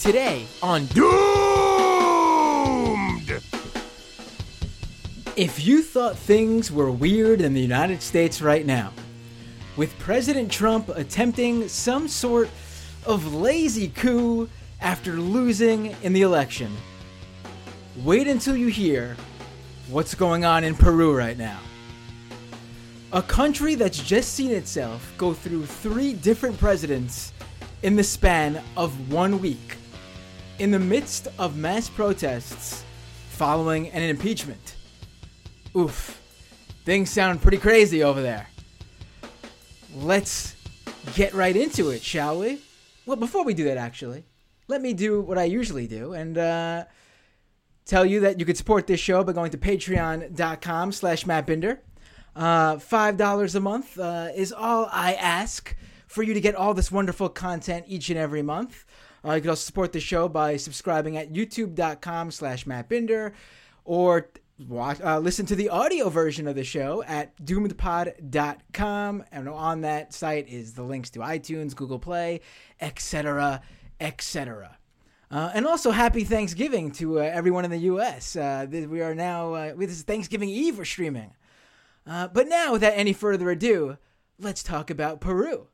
Today on Doomed! If you thought things were weird in the United States right now, with President Trump attempting some sort of lazy coup after losing in the election, wait until you hear what's going on in Peru right now. A country that's just seen itself go through three different presidents in the span of one week, in the midst of mass protests following an impeachment. Oof, things sound pretty crazy over there. Let's get right into it, shall we? Well, before we do that, actually, let me do what I usually do and uh, tell you that you could support this show by going to patreon.com slash mattbinder. Uh, $5 a month uh, is all I ask for you to get all this wonderful content each and every month. Uh, you can also support the show by subscribing at youtube.com slash mattbinder or watch, uh, listen to the audio version of the show at doomedpod.com. And on that site is the links to iTunes, Google Play, etc., etc. Uh, and also, happy Thanksgiving to uh, everyone in the U.S. Uh, we are now, uh, this is Thanksgiving Eve we're streaming. Uh, but now, without any further ado, let's talk about Peru.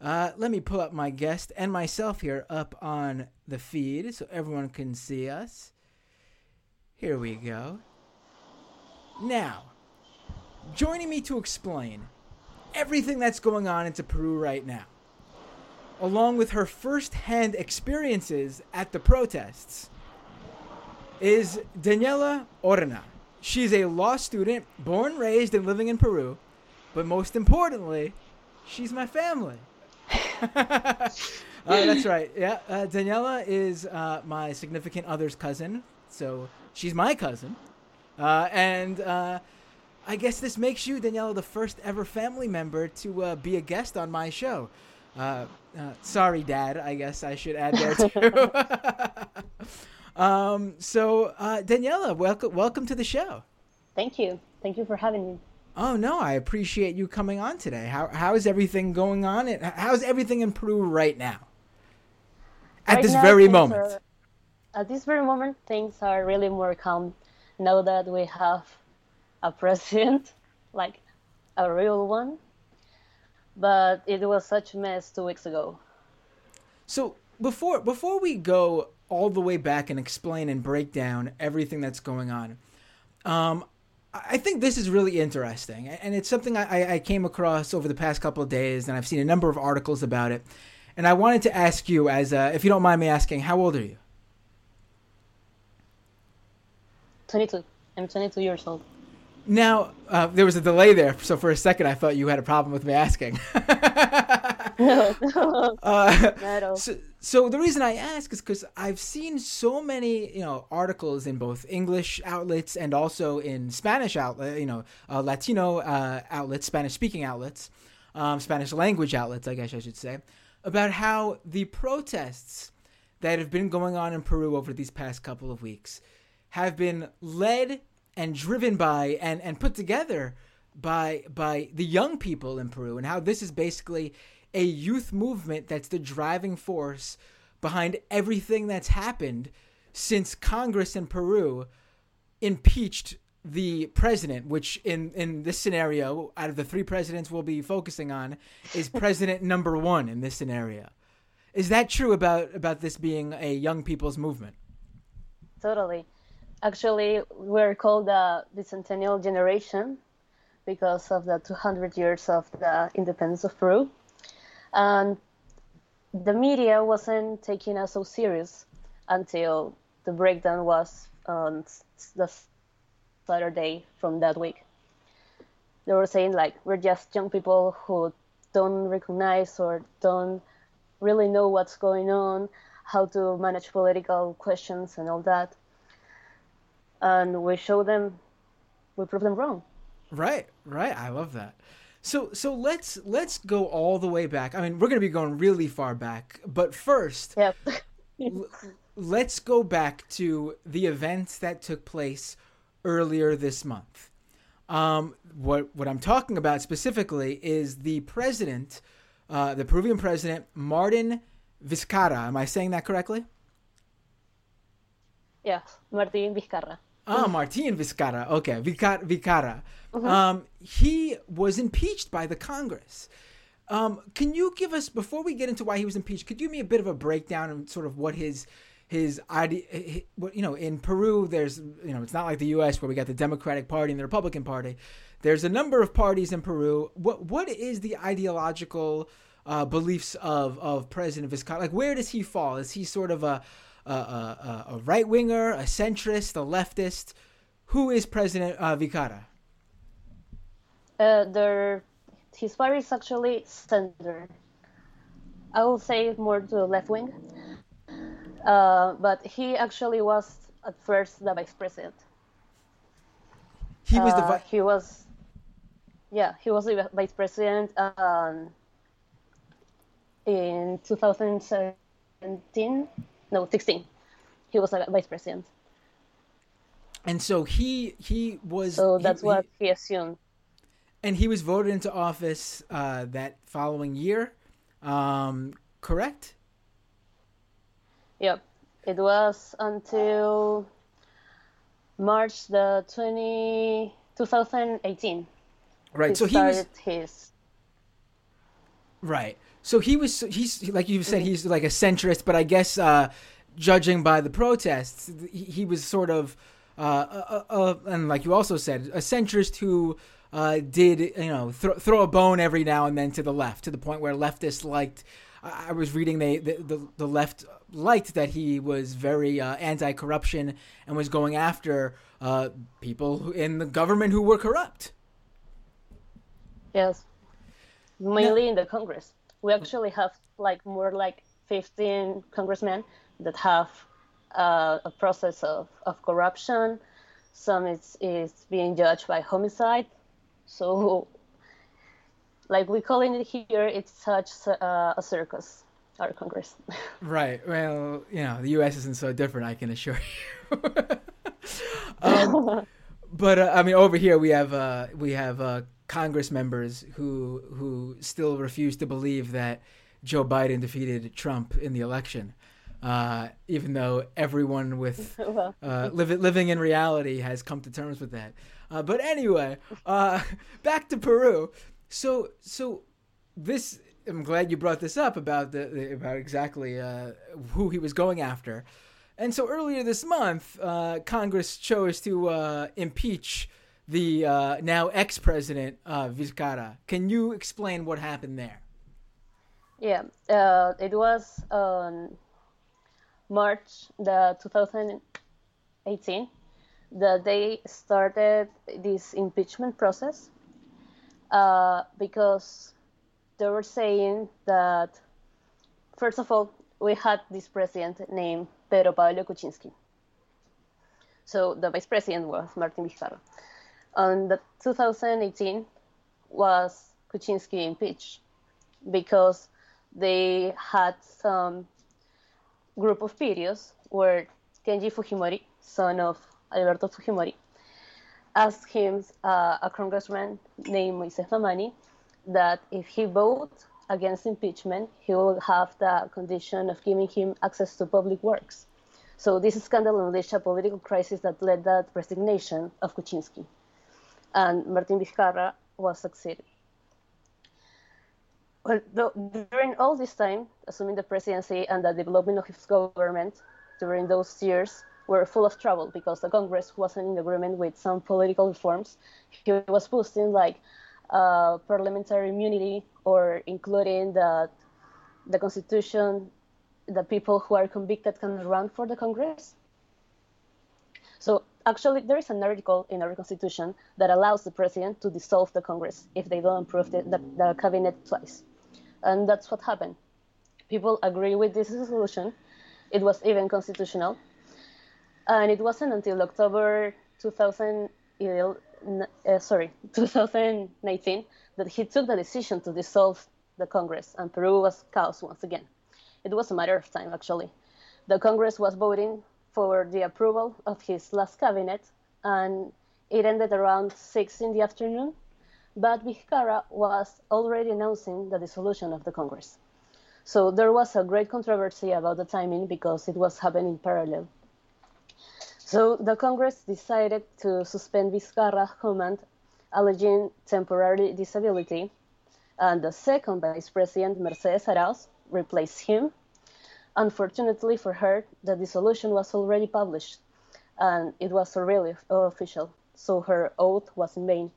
Uh, let me pull up my guest and myself here up on the feed so everyone can see us. Here we go. Now, joining me to explain everything that's going on into Peru right now, along with her first hand experiences at the protests, is Daniela Orna. She's a law student, born, raised, and living in Peru, but most importantly, she's my family. Uh, that's right. Yeah, uh, Daniela is uh, my significant other's cousin, so she's my cousin. Uh, and uh, I guess this makes you, Daniela, the first ever family member to uh, be a guest on my show. Sorry, Dad. I guess I should add there too. um, so, Daniela, welcome, welcome to the show. Thank you. Thank you for having me. Oh no, I appreciate you coming on today. How how is everything going on? And how's everything in Peru right now? At Right this now, very moment. are- at this very moment, things are really more calm now that we have a president, like a real one. But it was such a mess two weeks ago. So before before we go all the way back and explain and break down everything that's going on, um, I think this is really interesting, and it's something I, I came across over the past couple of days, and I've seen a number of articles about it. And I wanted to ask you, as uh, if you don't mind me asking, how old are you? 22. I'm 22 years old. Now, uh, there was a delay there, so for a second I thought you had a problem with me asking. No, no, uh, not at all. so, so the reason I ask is because I've seen so many, you know, articles in both English outlets and also in Spanish outlet, you know, uh, Latino uh, outlets, Spanish-speaking outlets, um, Spanish language outlets, I guess I should say, about how the protests that have been going on in Peru over these past couple of weeks have been led and driven by and, and put together by by the young people in Peru and how this is basically a youth movement that's the driving force behind everything that's happened since Congress in Peru impeached the president, which in, in this scenario, out of the three presidents we'll be focusing on, is president number one in this scenario. Is that true about, about this being a young people's movement? Totally. Actually, we're called the bicentennial generation because of the 200 years of the independence of Peru. And the media wasn't taking us so serious until the breakdown was on the Saturday from that week. They were saying like we're just young people who don't recognize or don't really know what's going on, how to manage political questions and all that. And we show them, we prove them wrong. Right, right. I love that. So so let's let's go all the way back. I mean, we're going to be going really far back, but first, Yep. l- let's go back to the events that took place earlier this month. Um, what what I'm talking about specifically is the president, uh, the Peruvian president Martin Vizcarra. Am I saying that correctly? Yeah, Martin Vizcarra. Ah, Martin Vizcarra. Okay, Vizcarra. Vizcarra. Um, he was impeached by the Congress. Um, can you give us before we get into why he was impeached? Could you give me a bit of a breakdown and sort of what his his idea? What you know, in Peru, there's you know, it's not like the U.S. where we got the Democratic Party and the Republican Party. There's a number of parties in Peru. What what is the ideological uh, beliefs of of President Vizcarra? Like, where does he fall? Is he sort of a a, a, a right winger, a centrist, a leftist? Who is President uh, Vizcarra? Uh, his party is actually center. I will say more to the left wing, uh, but he actually was at first the vice president. He was the Uh, he was, yeah, he was the vice president um, in 2017. No, 16. He was a vice president. and so he he was So that's he- what he assumed. and he was voted into office uh, that following year, um, correct? Yep. It was until March the 20, 2018. Right. He so he was his right. So he was he's like you said he's like a centrist, but I guess uh, judging by the protests, he, he was sort of uh, uh, uh, and like you also said, a centrist who. Uh, did you know throw throw a bone every now and then to the left to the point where leftists liked I was reading they the, the, the left liked that he was very uh, anti-corruption and was going after uh, people in the government who were corrupt. yes, mainly in the Congress. We actually have like more like 15 congressmen that have uh, a process of, of corruption. Some is is being judged by homicide. So, like we call it here, it's such uh, a circus. Our Congress. Right. Well, you know, the U.S. isn't so different. I can assure you. um, but uh, I mean, over here we have uh, we have uh, Congress members who who still refuse to believe that Joe Biden defeated Trump in the election, uh, even though everyone with uh, living in reality has come to terms with that. Uh, but anyway, uh, back to Peru. So so this I'm glad you brought this up about the, the about exactly uh, who he was going after. And so earlier this month, uh, Congress chose to uh, impeach the uh, now ex-president uh, Vizcarra. Can you explain what happened there? Yeah, uh, it was March the 2018 that they started this impeachment process uh, because they were saying that first of all we had this president named Pedro Pablo Kuczynski. So the vice president was Martin Vizcarra. On the 2018 was Kuczynski impeached because they had some group of videos where Kenji Fujimori, son of Alberto Fujimori, asked him, uh, a congressman named Moises Mamani, that if he votes against impeachment, he will have the condition of giving him access to public works. So this scandal unleashed a political crisis that led to the resignation of Kuczynski. And Martin Vizcarra was succeeded. Well, during all this time, assuming the presidency and the development of his government during those years were full of trouble because the Congress wasn't in agreement with some political reforms. He was boosting like uh, parliamentary immunity or including that the Constitution, the people who are convicted can run for the Congress. So actually, there is an article in our Constitution that allows the president to dissolve the Congress if they don't approve the, the, the cabinet twice. And that's what happened. People agree with this resolution. It was even constitutional. And it wasn't until October 2011, uh, sorry, 2019 that he took the decision to dissolve the Congress, and Peru was chaos once again. It was a matter of time, actually. The Congress was voting for the approval of his last cabinet, and it ended around 6 in the afternoon. But Vizcarra was already announcing the dissolution of the Congress. So there was a great controversy about the timing because it was happening parallel. So the Congress decided to suspend Vizcarra's command, alleging temporary disability, and the second vice president, Mercedes Aráoz, replaced him. Unfortunately for her, the dissolution was already published, and it was already official, so her oath was in vain.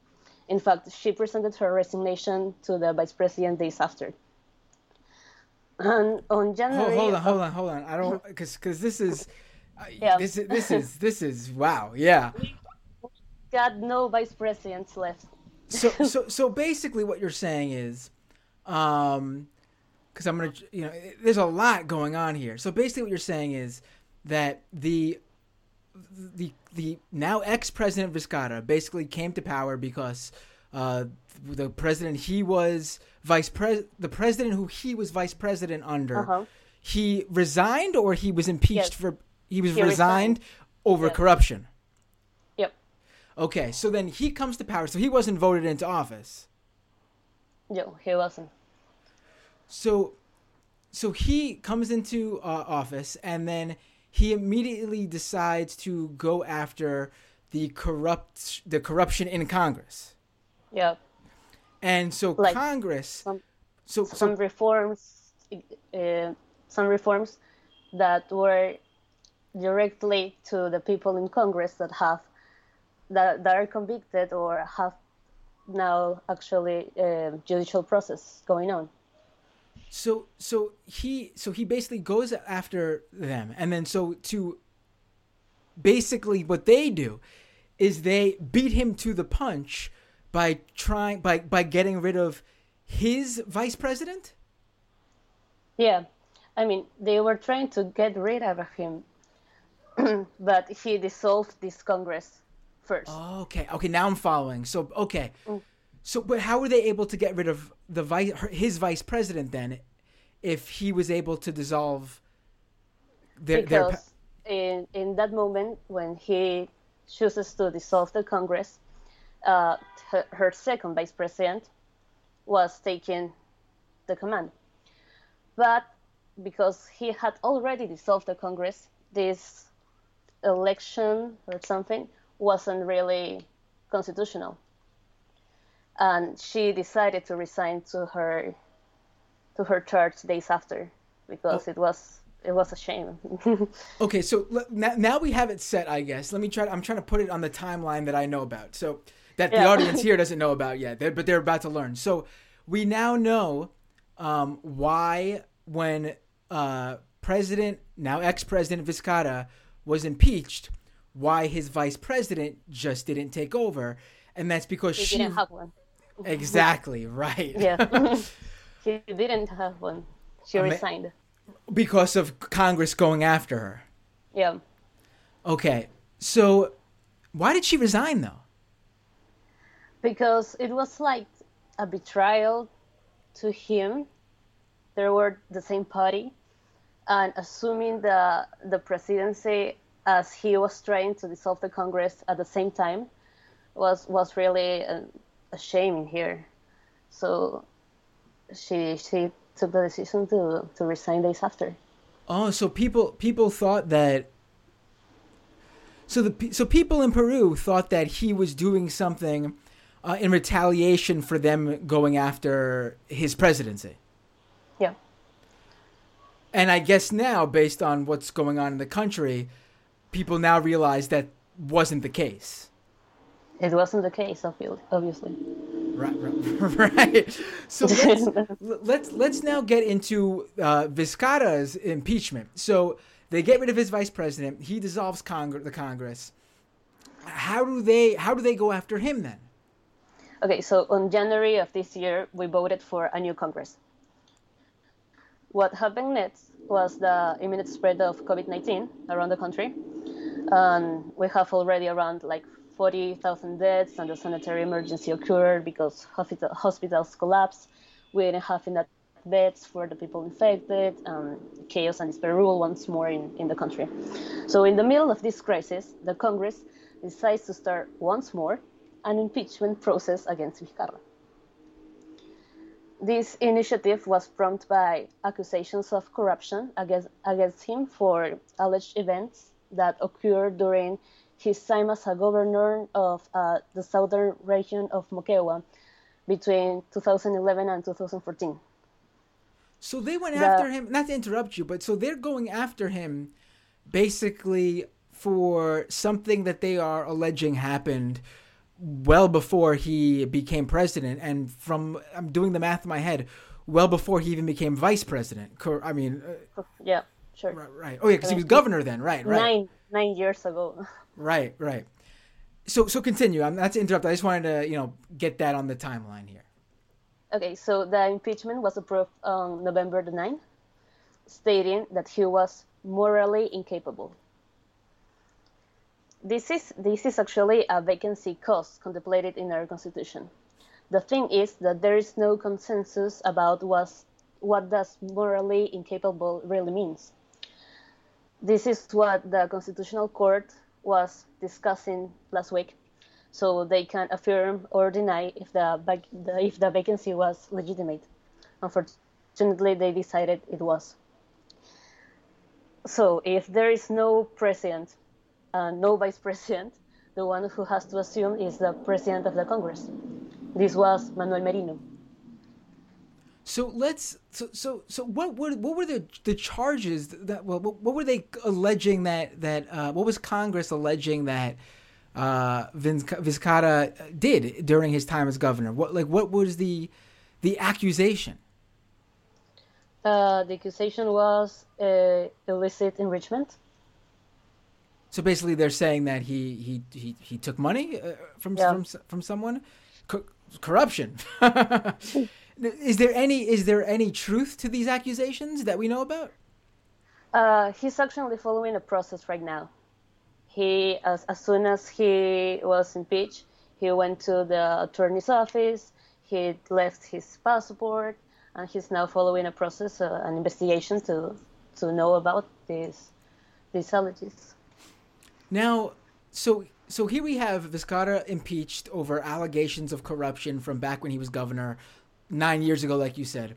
In fact, she presented her resignation to the vice president days after. And on January. Hold, hold on, hold on, hold on. I don't because because this is. Yeah. This is this is this is wow yeah got no vice presidents left. so so so basically what you're saying is um because i'm gonna you know there's a lot going on here so basically what you're saying is that the the the now ex-president Vizcarra basically came to power because uh the president he was vice pres the president who he was vice president under Uh-huh. he resigned or he was impeached Yes. for he was He resigned resigned. over corruption Yep. okay so then he comes to power so he wasn't voted into office No, he wasn't. So, so he comes into uh, office, and then he immediately decides to go after the corrupt, the corruption in Congress. Yep. And so Like Congress, some- so Some so reforms, uh, some reforms that were directly to the people in Congress that have that, that are convicted or have now actually uh, judicial process going on. So so he so he basically goes after them, and then so to basically what they do is they beat him to the punch by trying by by getting rid of his vice president. Yeah, I mean they were trying to get rid of him, but he dissolved this Congress first. Okay, okay, now I'm following. So, okay, Mm. So but how were they able to get rid of the vice, his vice president then, if he was able to dissolve their their? because in, in that moment when he chooses to dissolve the Congress, uh, her, her second vice president was taking the command. But because he had already dissolved the Congress, this election or something wasn't really constitutional. And she decided to resign to her to her church days after because it was it was a shame. Okay, so now, now we have it set, I guess. Let me try. I'm trying to put it on the timeline that I know about, so that the audience here doesn't know about yet, but they're about to learn. So we now know um, why when uh, President, now ex-president Vizcarra, was impeached, why his vice president just didn't take over, and that's because he she didn't have one. Exactly right. Yeah. she didn't have one. She Ama- resigned. because of Congress going after her. Yeah. Okay, so why did she resign though? Because it was like a betrayal to him. They were the same party. And assuming the the presidency as he was trying to dissolve the Congress at the same time was was really a, a shame in here. So she she took the decision to, to resign days after. Oh, so people people thought that. So the so people in Peru thought that he was doing something uh, in retaliation for them going after his presidency. Yeah. And I guess now, based on what's going on in the country, people now realize that wasn't the case. It wasn't the case, obvi- obviously. Right, right, right. So let's, let's let's now get into uh, impeachment. So they get rid of his vice president. He dissolves Congre- the Congress. How do they how do they go after him then? Okay, so on January of this year, we voted for a new Congress. What happened next was the imminent spread of COVID 19 around the country. And we have already around like 40,000 deaths, and the sanitary emergency occurred because hospital, hospitals collapsed. We didn't have enough beds for the people infected, and chaos and despair rule once more in, in the country. So, in the middle of this crisis, the Congress decides to start once more an impeachment process against Vizcarra. This initiative was prompted by accusations of corruption against, against him for alleged events that occurred during his time as a governor of uh, the southern region of Moquegua between 2011 and 2014. So they went the, after him, not to interrupt you, but so they're going after him basically for something that they are alleging happened well before he became president. And from, I'm doing the math in my head, well before he even became vice president. I mean, uh, yeah, sure. Right. right. Oh, yeah, because he was governor then. Right, right. Nine, nine years ago. Right, right. So, so continue. I'm not to interrupt. I just wanted to, you know, get that on the timeline here. Okay, so the impeachment was approved on November the 9th, stating that he was morally incapable. This is, this is actually a vacancy cause contemplated in our constitution. The thing is that there is no consensus about was, what does morally incapable really means. This is what the Constitutional Court was discussing last week so they can affirm or deny if the, if the vacancy was legitimate. Unfortunately, they decided it was. So if there is no president, uh, no vice president, the one who has to assume is the president of the Congress. This was Manuel Merino. So let's so so so what were what were the the charges that well what, what were they alleging that that uh, what was Congress alleging that uh, Vizcarra did during his time as governor? What like what was the the accusation? Uh, the accusation was uh, illicit enrichment. So basically, they're saying that he he he, he took money uh, from yeah. from from someone, Co- corruption. is there any is there any truth to these accusations that we know about? Uh, he's actually following a process right now he as, as soon as he was impeached, he went to the attorney's office. He left his passport, and he's now following a process, uh, an investigation to to know about these these allegations. Now, so so here we have Vizcarra impeached over allegations of corruption from back when he was governor nine years ago, like you said.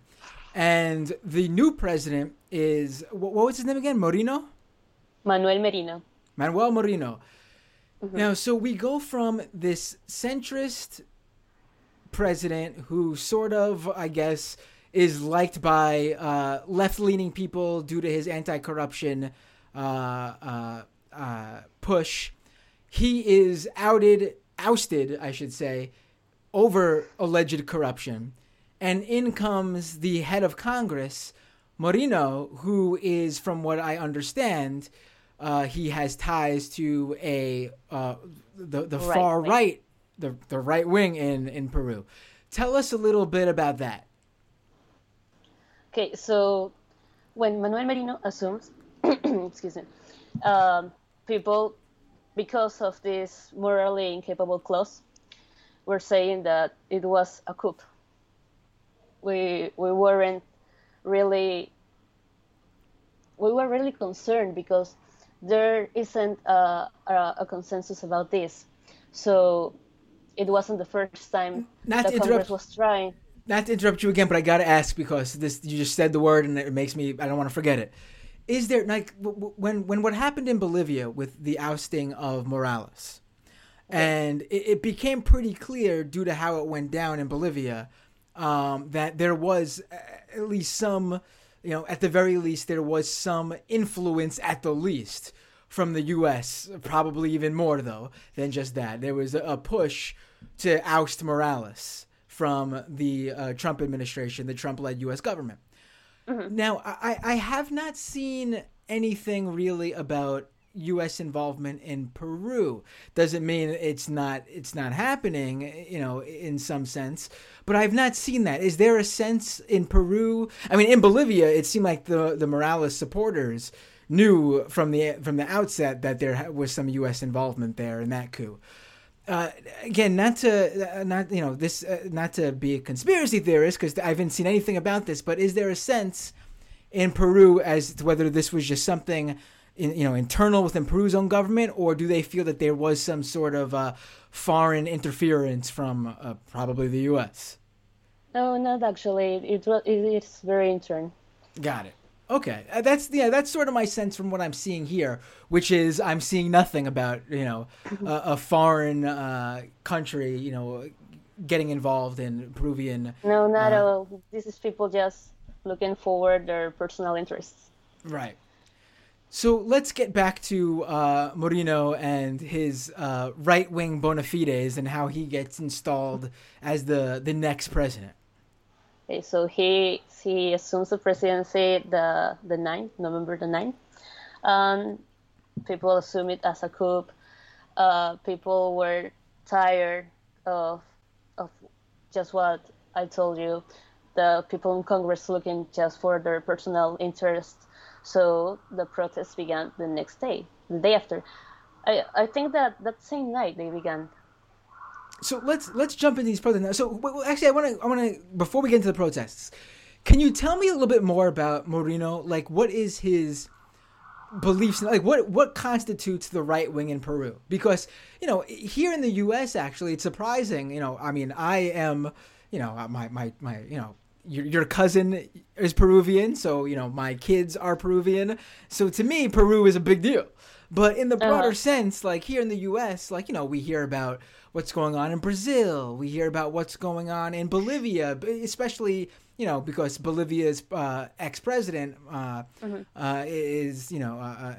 And the new president is what, what was his name again? Moreno. Manuel Merino. Manuel Merino. Mm-hmm. Now, so we go from this centrist president who sort of, I guess, is liked by uh, left-leaning people due to his anti-corruption uh, uh, uh push. He is outed, ousted, I should say, over alleged corruption, and in comes the head of Congress, Moreno, who is, from what I understand, uh, he has ties to a uh, the the right far wing. right, the the right wing in in Peru. Tell us a little bit about that. Okay, so when Manuel Merino assumes, excuse me, um, people because of this morally incapable clause, were saying that it was a coup. We we weren't really we were really concerned because there isn't a, a, a consensus about this. So it wasn't the first time not that Congress was trying. Not to interrupt you again, but I got to ask because this you just said the word and it makes me I don't want to forget it. Is there like when when what happened in Bolivia with the ousting of Morales, and it, it became pretty clear due to how it went down in Bolivia um, that there was at least some you know, at the very least, there was some influence, at the least, from the U.S. Probably even more, though, than just that. There was a push to oust Morales from the uh, Trump administration, the Trump led U.S. government. Mm-hmm. Now, I, I have not seen anything really about U.S. involvement in Peru. Doesn't mean it's not it's not happening, you know, in some sense. But I've not seen that. Is there a sense in Peru? I mean, in Bolivia, it seemed like the the Morales supporters knew from the from the outset that there was some U.S. involvement there in that coup. Uh, again, not to uh, not you know this uh, not to be a conspiracy theorist because I haven't seen anything about this, but is there a sense in Peru as to whether this was just something in, you know internal within Peru's own government, or do they feel that there was some sort of uh, foreign interference from uh, probably the U.S.? No, not actually. It, it it's very internal. Got it. Okay, uh, that's yeah, that's sort of my sense from what I'm seeing here, which is I'm seeing nothing about you know a, a foreign uh, country you know getting involved in Peruvian. No, not uh, all. This is people just looking forward their personal interests. Right. So let's get back to uh, and his uh, right wing bona fides and how he gets installed as the, the next president. Okay, so he he assumes the presidency the the 9th, November the 9th. Um, people assume it as a coup. Uh, people were tired of of just what I told you. The people in Congress looking just for their personal interest. So the protests began the next day, the day after. I, I think that that same night they began so let's let's jump into these protests now. So well, actually, I want to I want to before we get into the protests, can you tell me a little bit more about Moreno? Like, what is his beliefs? Like, what what constitutes the right wing in Peru? Because you know, here in the U.S., actually, it's surprising. You know, I mean, I am, you know, uh, my my my, you know. Your, your cousin is Peruvian, so you know my kids are Peruvian. So to me, Peru is a big deal. But in the broader uh-huh. sense, like here in the U.S., like you know, we hear about what's going on in Brazil. We hear about what's going on in Bolivia, especially you know because Bolivia's uh, ex-president uh, mm-hmm. uh, is you know a,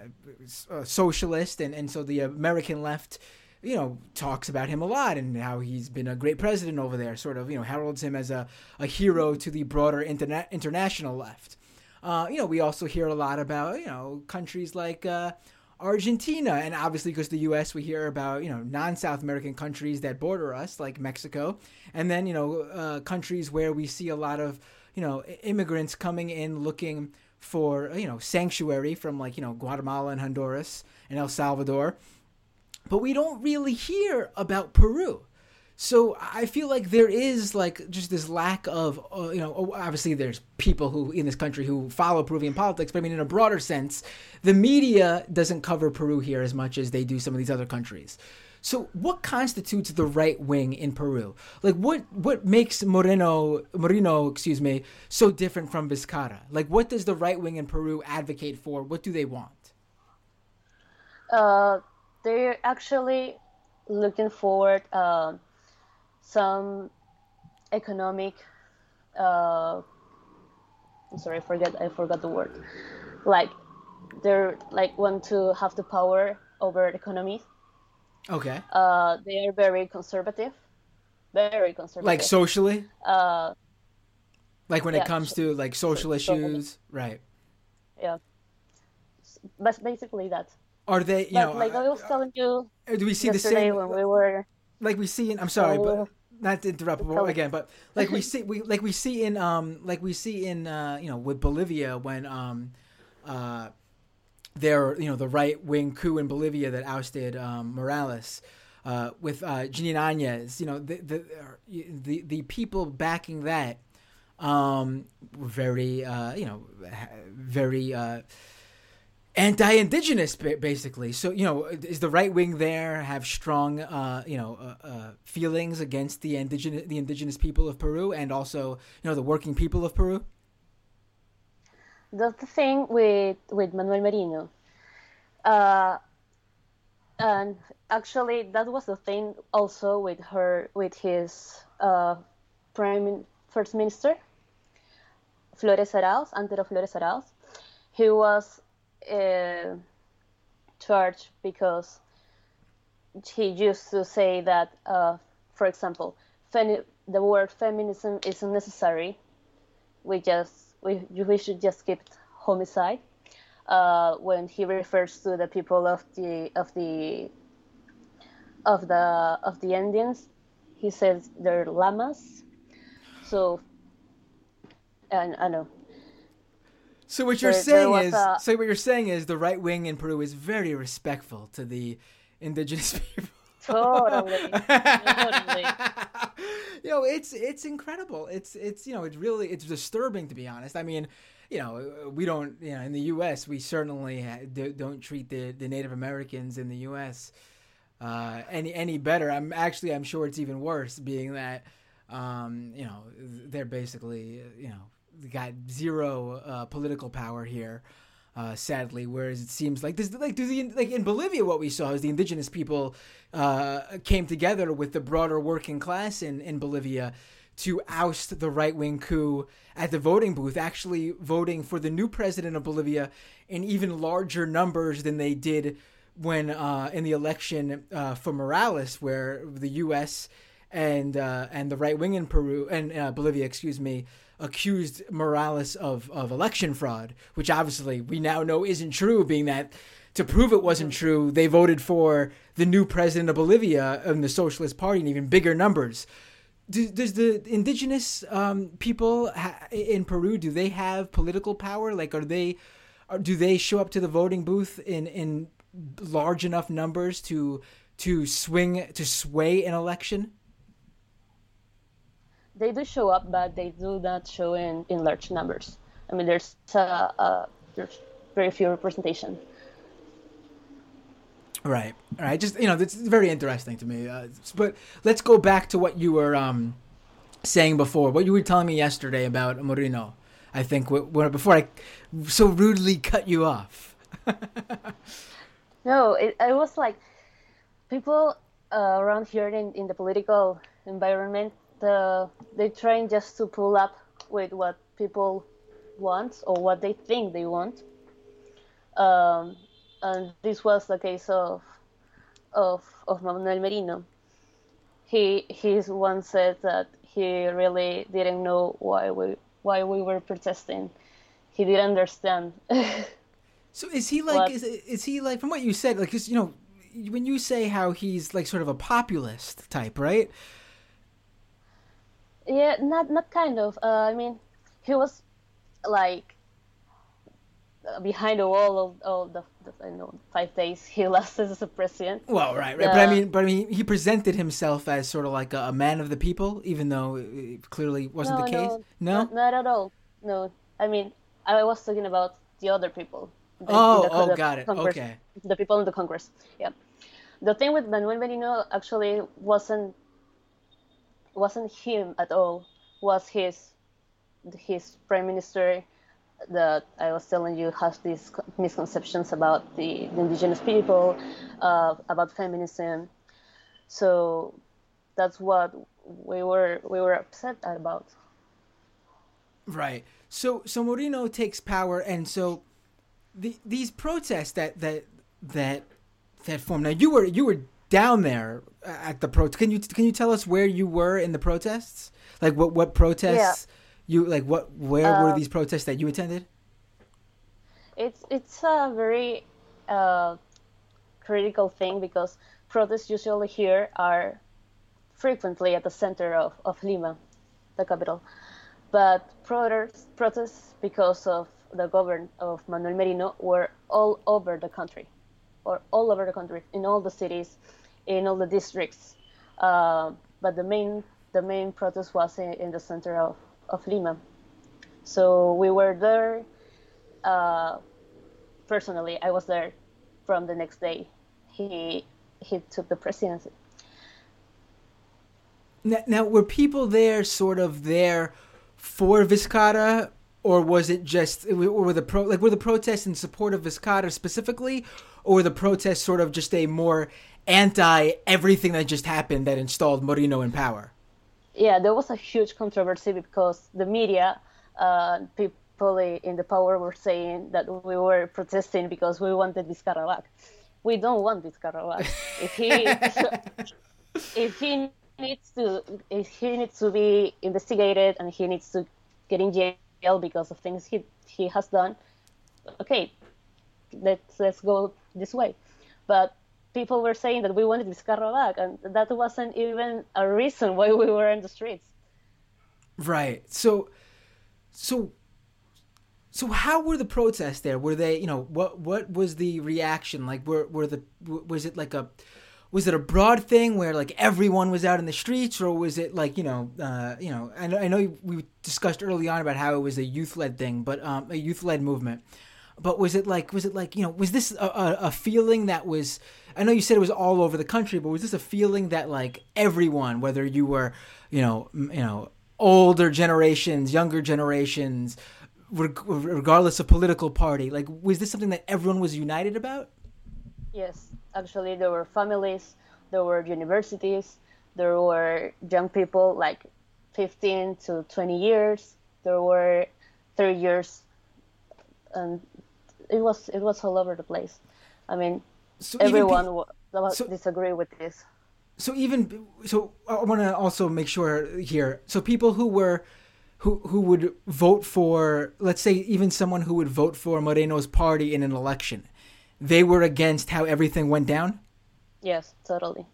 a socialist, and and so the American left you know, talks about him a lot and how he's been a great president over there, sort of, you know, heralds him as a, a hero to the broader interna- international left. Uh, you know, we also hear a lot about, you know, countries like uh, Argentina, and obviously because the U.S. we hear about you know non-South American countries that border us like Mexico, and then you know uh, countries where we see a lot of you know immigrants coming in looking for you know sanctuary from like you know Guatemala and Honduras and El Salvador, but we don't really hear about Peru. So I feel like there is like just this lack of, uh, you know, oh, obviously there's people who in this country who follow Peruvian politics, but I mean in a broader sense, the media doesn't cover Peru here as much as they do some of these other countries. So what constitutes the right wing in Peru? Like what what makes Moreno Moreno, excuse me, so different from Vizcarra? Like what does the right wing in Peru advocate for? What do they want? Uh, they're actually looking forward. Uh, some economic uh, I'm sorry, I forget I forgot the word. Like they're like want to have the power over the economy. Okay. Uh, they are very conservative, very conservative. Like socially. Uh, like when yeah, it comes to like social issues, right? Yeah. But basically that. Are they? You know, like I was telling you. Do we see the same when we were? Like we see in. I'm sorry, but not to interrupt again, but like we see we like we see in um like we see in uh you know with Bolivia when um uh there you know the right wing coup in Bolivia that ousted um, Morales. Uh, with uh, Jeanine Áñez, you know the, the the the people backing that um, very uh, you know very uh, anti-indigenous basically. So you know is the right wing there have strong uh, you know uh, uh, feelings against the indigenous the indigenous people of peru and also you know the working people of peru? That's the thing with with manuel merino. Uh, and actually that was the thing also with her with his uh, prime first minister flores arauz antero flores arauz. He was uh, church because he used to say that, uh, for example, the word feminism isn't necessary. We just we we should just skip homicide. Uh, when he refers to the people of the of the of the of the Indians, he says they're llamas. So, and I know so what you're there, saying there is, a... so what you're saying is, the right wing in Peru is very respectful to the indigenous people. Totally. totally. you know, it's it's incredible. It's it's you know, it's really it's disturbing to be honest. I mean, you know, we don't you know in the U.S. we certainly don't treat the the Native Americans in the U.S. Uh, any any better. I'm actually I'm sure it's even worse, being that um, you know they're basically you know got zero uh, political power here. Uh, sadly, whereas it seems like this, like the like in Bolivia, what we saw is the indigenous people uh, came together with the broader working class in in Bolivia to oust the right wing coup at the voting booth, actually voting for the new president of Bolivia in even larger numbers than they did when uh, in the election uh, for Morales, where the U.S. and uh, and the right wing in Peru and uh, Bolivia, excuse me, accused Morales of, of election fraud, which obviously we now know isn't true, being that to prove it wasn't true, they voted for the new president of Bolivia and the Socialist Party in even bigger numbers. Do, does the indigenous um, people ha- in Peru do they have political power? Like, are they, do they show up to the voting booth in in large enough numbers to to swing to sway an election? They do show up, but they do not show in, in large numbers. I mean, there's uh, uh, there's very few representation. Right, right. Just you know, it's very interesting to me. Uh, but let's go back to what you were um, saying before. What you were telling me yesterday about Moreno. I think before I so rudely cut you off. no, it, it was like people uh, around here in, in the political environment the they're trying just to pull up with what people want or what they think they want. Um, and this was the case of of of Manuel Merino. He he's one said that he really didn't know why we why we were protesting. He didn't understand. so is he like is, is he like from what you said like cause, you know when you say how he's like sort of a populist type, right? Yeah, not not kind of. Uh, I mean, he was like behind the wall of, of the, the, I know five days he lasted as a president. Well, right, right, uh, but I mean, but I mean, he presented himself as sort of like a, a man of the people, even though it clearly wasn't no, the case. No, no, not, not, at all. No, I mean, I was talking about the other people. The, oh, the, oh, got it. Congress, okay. The people in the Congress. Yeah. The thing with Manuel Merino actually wasn't wasn't him at all. Was his his prime minister that I was telling you has these misconceptions about the, the indigenous people, uh, about feminism. So that's what we were we were upset about. Right. So so Moreno takes power, and so the these protests that that that that form. Now you were you were down there at the pro. Can you can you tell us where you were in the protests? Like what what protests yeah. you like? What where uh, were these protests that you attended? It's it's a very uh, critical thing because protests usually here are frequently at the center of, of Lima, the capital. But protests protests because of the government of Manuel Merino were all over the country or all over the country, in all the cities, in all the districts. Uh, but the main the main protest was in, in, the center of, of Lima. So we were there. Uh, personally, I was there from the next day. He he took the presidency. Now, now were people there sort of there for Vizcarra or was it just or were the pro like were the protests in support of Vizcarra specifically, or were the protests sort of just a more anti everything that just happened that installed Moreno in power? Yeah, there was a huge controversy because the media, uh, people in the power were saying that we were protesting because we wanted Vizcarra back. We don't want Vizcarra back. if he if he needs to if he needs to be investigated and he needs to get in jail because of things he he has done. Okay, let's let's go this way. But people were saying that we wanted Vizcarra back, and that wasn't even a reason why we were in the streets. Right. So, so, so how were the protests there? Were they, you know, what what was the reaction like? Were were the was it like a was it a broad thing where like everyone was out in the streets, or was it like you know, uh, you know? I know, I know we discussed early on about how it was a youth led thing, but um, a youth led movement. But was it like was it like you know was this a, a, a, feeling that was I know you said it was all over the country, but was this a feeling that like everyone, whether you were you know you know older generations, younger generations, regardless of political party? Like, was this something that everyone was united about? Yes, actually, there were families, there were universities, there were young people like 15 to 20 years, there were 30 years, and it was it was all over the place. I mean, so everyone pe- so, disagree with this. So even so, I want to also make sure here. So people who were who who would vote for, let's say, even someone who would vote for Moreno's party in an election, they were against how everything went down. Yes, totally,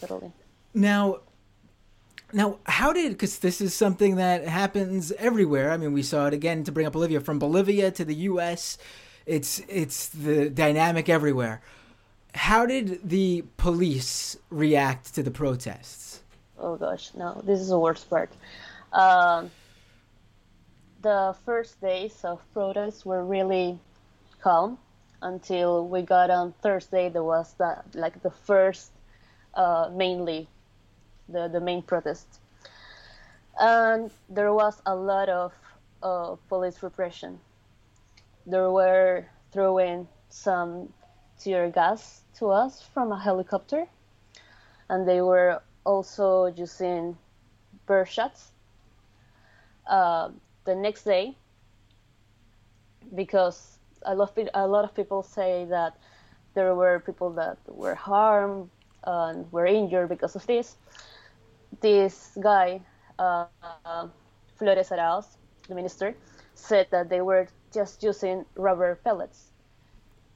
totally. Now, now, how did because this is something that happens everywhere. I mean, we saw it again to bring up Bolivia from Bolivia to the U.S. It's it's the dynamic everywhere. How did the police react to the protests? Oh gosh, no, this is the worst part. Um, the first days of protests were really calm until we got on Thursday. There was the like the first, uh, mainly, the the main protest, and there was a lot of uh, police repression. There were throwing some tear gas to us from a helicopter, and they were also using bird shots. Uh, the next day, because a lot, of, a lot of people say that there were people that were harmed and were injured because of this. This guy, uh, Flores Aráoz, the minister, said that they were just using rubber pellets.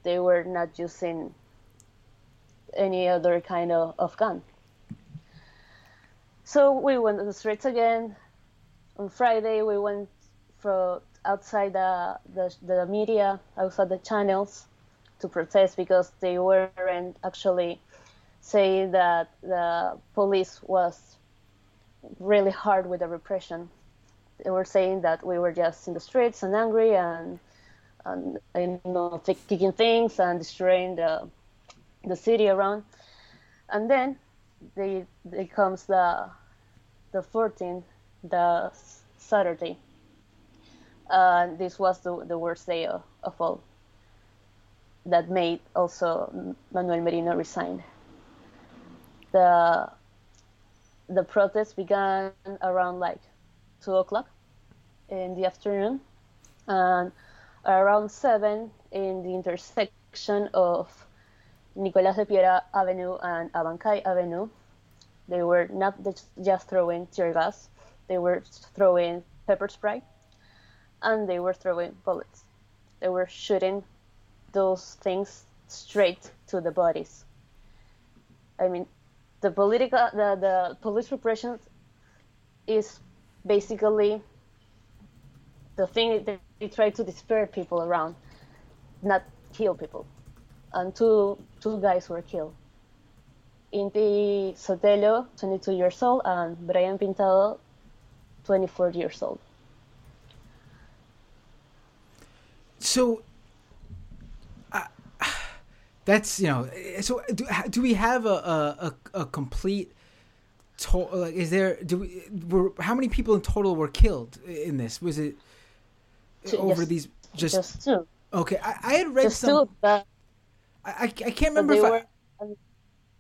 They were not using any other kind of, of gun. So we went to the streets again. On Friday, we went from outside the, the, the media, outside the channels, to protest because they weren't actually saying that the police was really hard with the repression. They were saying that we were just in the streets and angry and and you know kicking things and destroying the the city around. And then they, they comes the the 14th, the Saturday. Uh, this was the, the worst day of, of all. That made also Manuel Merino resign. The the protest began around like two o'clock in the afternoon, and around seven in the intersection of Nicolás de Piérola Avenue and Abancay Avenue. They were not just throwing tear gas, they were throwing pepper spray and they were throwing bullets. They were shooting those things straight to the bodies. I mean, the political, the, the police repression is basically the thing that they try to disperse people around, not kill people and two two guys were killed. Inti Sotelo, 22 years old, and Bryan Pintado, 24 years old. So, uh, that's you know. So, do, do we have a a, a complete? To, like is there do we were how many people in total were killed in this? Was it over these just, just two? Okay, I, I had read just some. Two, but I, I can't remember if I.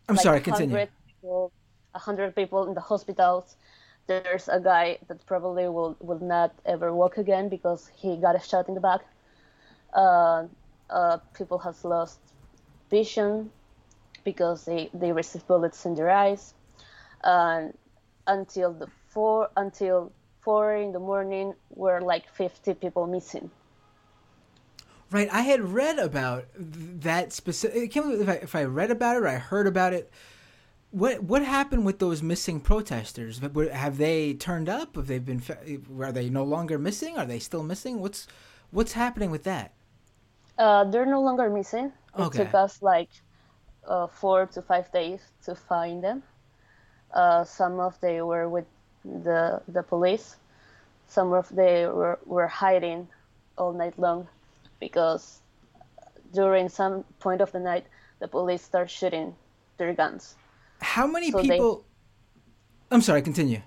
I'm like sorry, continue. 100 people, 100 people in the hospitals. There's a guy that probably will, will not ever walk again because he got a shot in the back. Uh, uh, people has lost vision because they, they received bullets in their eyes. And until the four until four in the morning, were like 50 people missing. Right, I had read about that specific. I can't believe if I, if I read about it or I heard about it. What what happened with those missing protesters? Have they turned up? Have they been? Are they no longer missing? Are they still missing? What's what's happening with that? Uh, they're no longer missing. It okay. took us like uh, four to five days to find them. Uh, some of they were with the the police. Some of they were, were hiding all night long because during some point of the night the police start shooting their guns. How many so people? They... I'm sorry. Continue.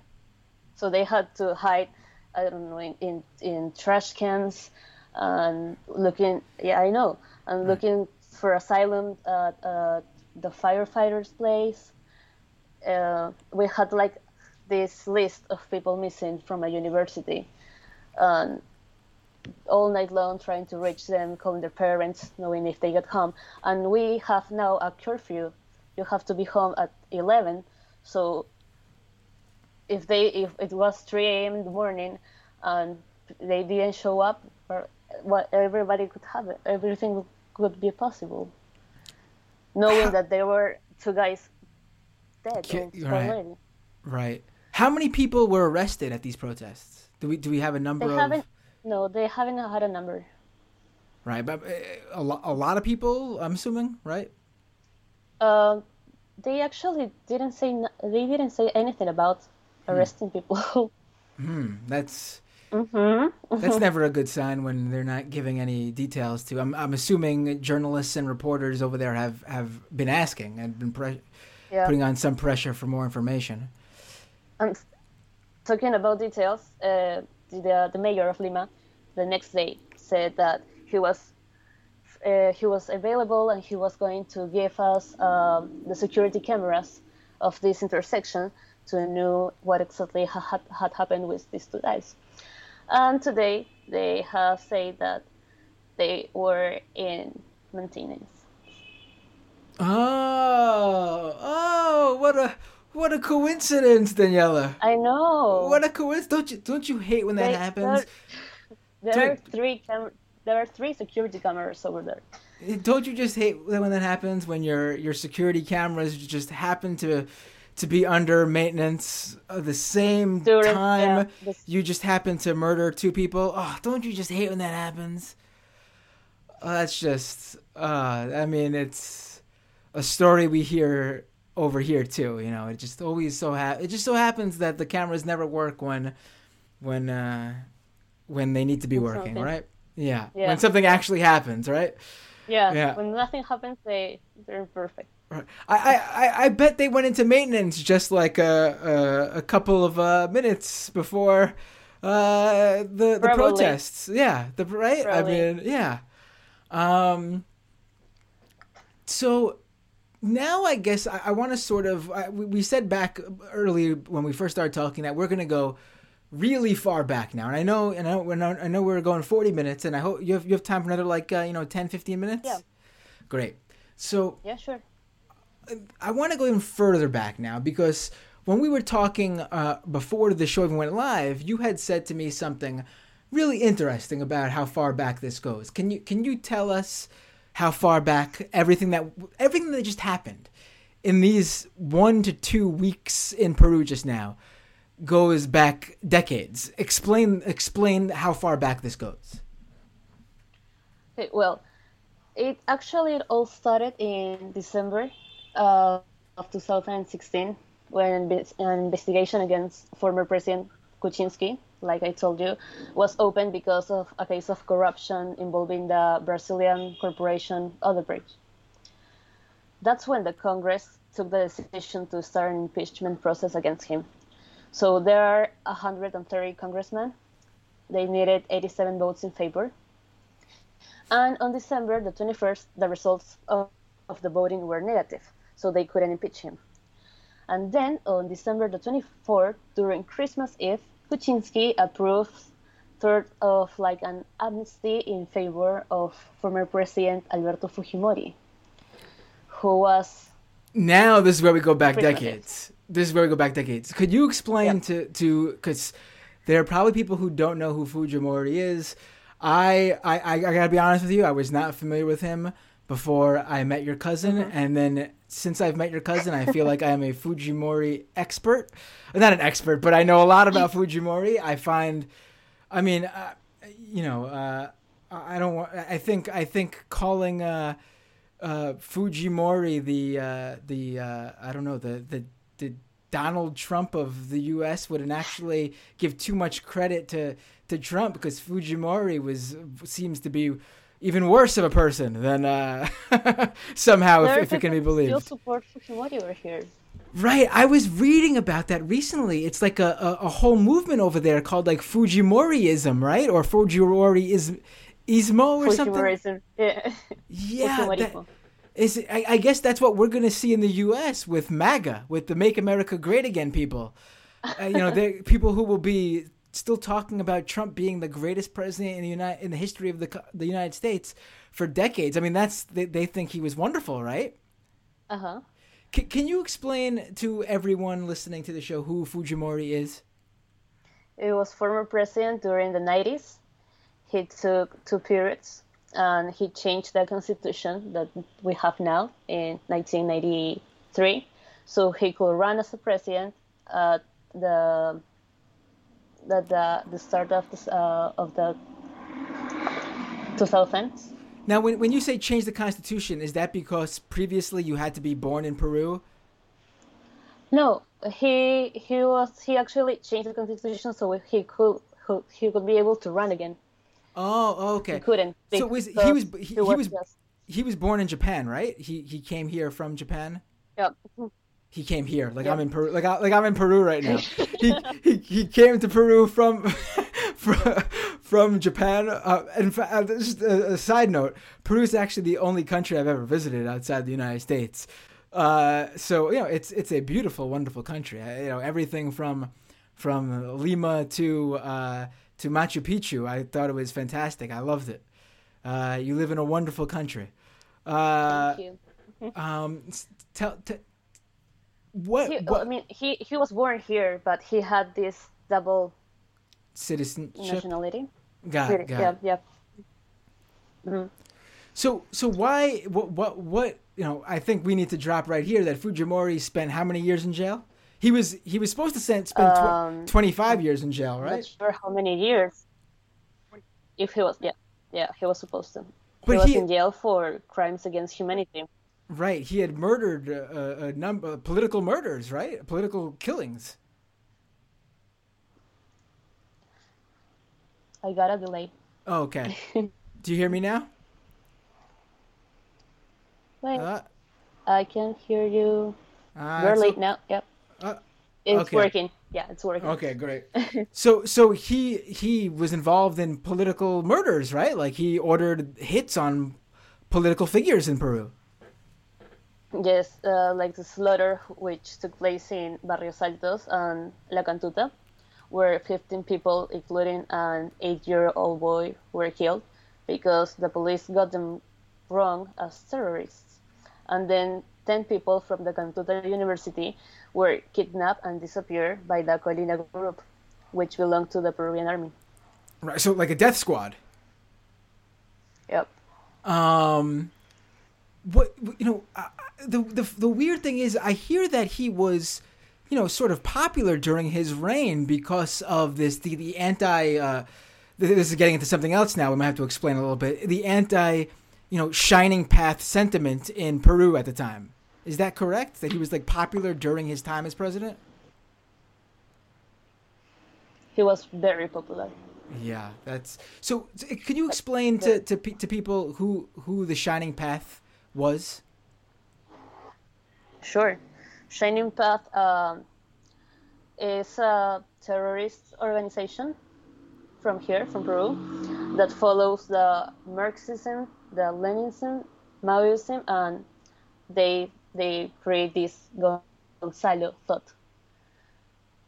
So they had to hide, I don't know, in, in, in trash cans and looking, yeah, I know, and looking for asylum at uh, the firefighters' place. Uh, we had like this list of people missing from a university, and all night long trying to reach them, calling their parents, knowing if they got home. And we have now a curfew. You have to be home at 11. So if they if it was 3 a.m. in the morning and they didn't show up, or what everybody could have it, everything could be possible. Knowing that there were two guys dead right. already. Right. How many people were arrested at these protests? Do we do we have a number they of? Haven't, no, they haven't had a number. Right, but uh, a, lo- a lot of people, I'm assuming, right? Uh, they actually didn't say they didn't say anything about hmm. arresting hmm. people. hmm, that's mm-hmm. that's never a good sign when they're not giving any details to. I'm I'm assuming journalists and reporters over there have have been asking and been pre- yeah. putting on some pressure for more information. And talking about details, uh, the, the mayor of Lima the next day said that he was uh, he was available and he was going to give us um, the security cameras of this intersection to know what exactly had, had happened with these two guys. And today they have said that they were in maintenance. Oh, oh, what a what a coincidence, Daniela. I know. What a coincidence! Don't you don't you hate when that they, happens? There, there are three cam- There are three security cameras over there. Don't you just hate when that happens when your your security cameras just happen to to be under maintenance at the same During, time yeah, this... you just happen to murder two people? Oh, don't you just hate when that happens? Oh, that's just. Uh, I mean, it's a story we hear over here too. You know, it just always so ha- it just so happens that the cameras never work when when uh, when they need to be working, something. right? Yeah. yeah. When something actually happens, right? Yeah. yeah. When nothing happens, they they're perfect. Right. I, I, I bet they went into maintenance just like a a, a couple of uh, minutes before uh, the the protests. Yeah. The right. Probably. I mean, yeah. Um. So now I guess I, I want to sort of I, we, we said back early when we first started talking that we're gonna go really far back now, and I know and I know, I know we're going forty minutes, and I hope you have you have time for another like uh, you know 10, 15 minutes. Yeah. Great. So yeah, sure. I want to go even further back now because when we were talking uh, before the show even went live, you had said to me something really interesting about how far back this goes. Can you can you tell us? how far back everything that everything that just happened in these one to two weeks in Peru just now goes back decades. Explain explain how far back this goes. Well, it actually it all started in December uh, of 2016 when an investigation against former President Kuczynski like I told you, was opened because of a case of corruption involving the Brazilian corporation Odebrecht. That's when the Congress took the decision to start an impeachment process against him. So there are 130 congressmen. They needed 87 votes in favor. And on December the 21st, the results of, of the voting were negative, so they couldn't impeach him. And then on December the 24th, during Christmas Eve, Kuczynski approves sort of like an amnesty in favor of former President Alberto Fujimori, who was. Now this is where we go back decades. This is where we go back decades. Could you explain to to because there are probably people who don't know who Fujimori is. I, I I gotta be honest with you. I was not familiar with him before I met your cousin, mm-hmm. and then since I've met your cousin, I feel like I am a Fujimori expert. Not an expert, but I know a lot about Fujimori. I find, I mean, uh, you know, uh, I don't want. I think I think calling uh, uh Fujimori the uh, the uh, I don't know the the the Donald Trump of the U.S. wouldn't actually give too much credit to to Trump because Fujimori was seems to be even worse of a person than uh, somehow, if, if, it can be believed. Still support Fujimori over here. Right, I was reading about that recently. It's like a, a, a whole movement over there called like Fujimoriism, right? Or Fujimoriism, Ismo or something. Fujimorism. Yeah. Yeah, that, is I, I guess that's what we're gonna see in the U.S. with MAGA, with the "Make America Great Again" people. Uh, you know, they're people who will be still talking about Trump being the greatest president in the United in the history of the the United States for decades. I mean, that's they, they think he was wonderful, right? Uh huh. C- can you explain to everyone listening to the show who Fujimori is? He was former president during the 90s. He took two periods and he changed the constitution that we have now in 1993 so he could run as a president at the at the, the start of the, uh, of the 2000s. Now, when when you say change the constitution, is that because previously you had to be born in Peru? No, he he was he actually changed the constitution so he could he could be able to run again. Oh, okay. He couldn't. So was he was he, he was just- he was born in Japan, right? He he came here from Japan. yeah. He came here, like. I'm in Peru, like I, like I'm in Peru right now. he, he he came to Peru from from, from Japan. Uh, in fact, uh, just a, a side note: Peru is actually the only country I've ever visited outside the United States. Uh, so you know, it's it's a beautiful, wonderful country. You know, everything from from Lima to uh, to Machu Picchu. I thought it was fantastic. I loved it. Uh, you live in a wonderful country. Uh, Thank you. um, tell, t- what, He, what I mean, he he was born here, but he had this double citizenship? nationality. Got it, got yeah, it. yeah. Mhm. So, so why, what, what, what, you know, I think we need to drop right here that Fujimori spent how many years in jail? He was, he was supposed to spend, tw- Um, 25 years in jail, Not right? sure how many years. If he was, yeah, yeah, he was supposed to. He was he- in jail for crimes against humanity. Right. He had murdered a, a number, political murders, right? Political killings. I got a delay. Oh, okay. Do you hear me now? Wait, Uh, I can hear you. uh, You're late now. Yep, uh, it's okay. working. Yeah, it's working. Okay, great. so so he he was involved in political murders, right? Like he ordered hits on political figures in Peru. Yes, uh, like the slaughter which took place in Barrios Altos and La Cantuta, where 15 people, including an eight-year-old boy, were killed because the police got them wrong as terrorists. And then 10 people from the Cantuta University were kidnapped and disappeared by the Colina group, which belonged to the Peruvian army. Right. So like a death squad. Yep. Um what you know, uh, the the the weird thing is I hear that he was you know, sort of popular during his reign because of this the, the anti uh this is getting into something else now. We might have to explain a little bit. The anti, you know, shining path sentiment in Peru at the time. Is that correct? That he was like popular during his time as president? He was very popular. Yeah, that's so. Can you explain to to, pe- to people who who the Shining Path was? Sure. Shining Path um, is a terrorist organization from here, from Peru, that follows the Marxism, the Leninism, Maoism, and they they create this Gonzalo thought.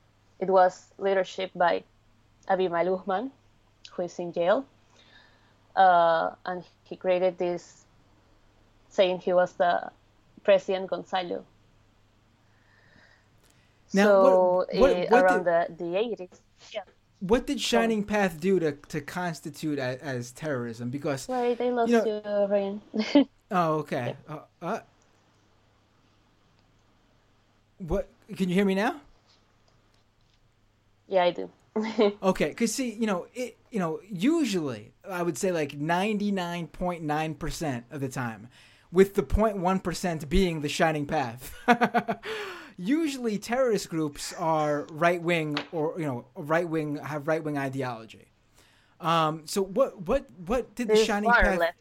It was leadership by Abimael Guzman, who is in jail, uh, and he created this, saying he was the President Gonzalo. Now, so what- what- eh, what around did- the the eighties, yeah. What did Shining Path do to to constitute as, as terrorism? Because Wait, I lost You you, know- Ryan. oh, okay. Uh, uh, what? Can you hear me now? yeah, I do. Okay, because see, you know, it, you know, usually I would say like ninety nine point nine percent of the time, with the 0.1 percent being the shining path. usually, terrorist groups are right wing or you know right wing have right wing ideology. Um, so what what what did the This shining far path? left.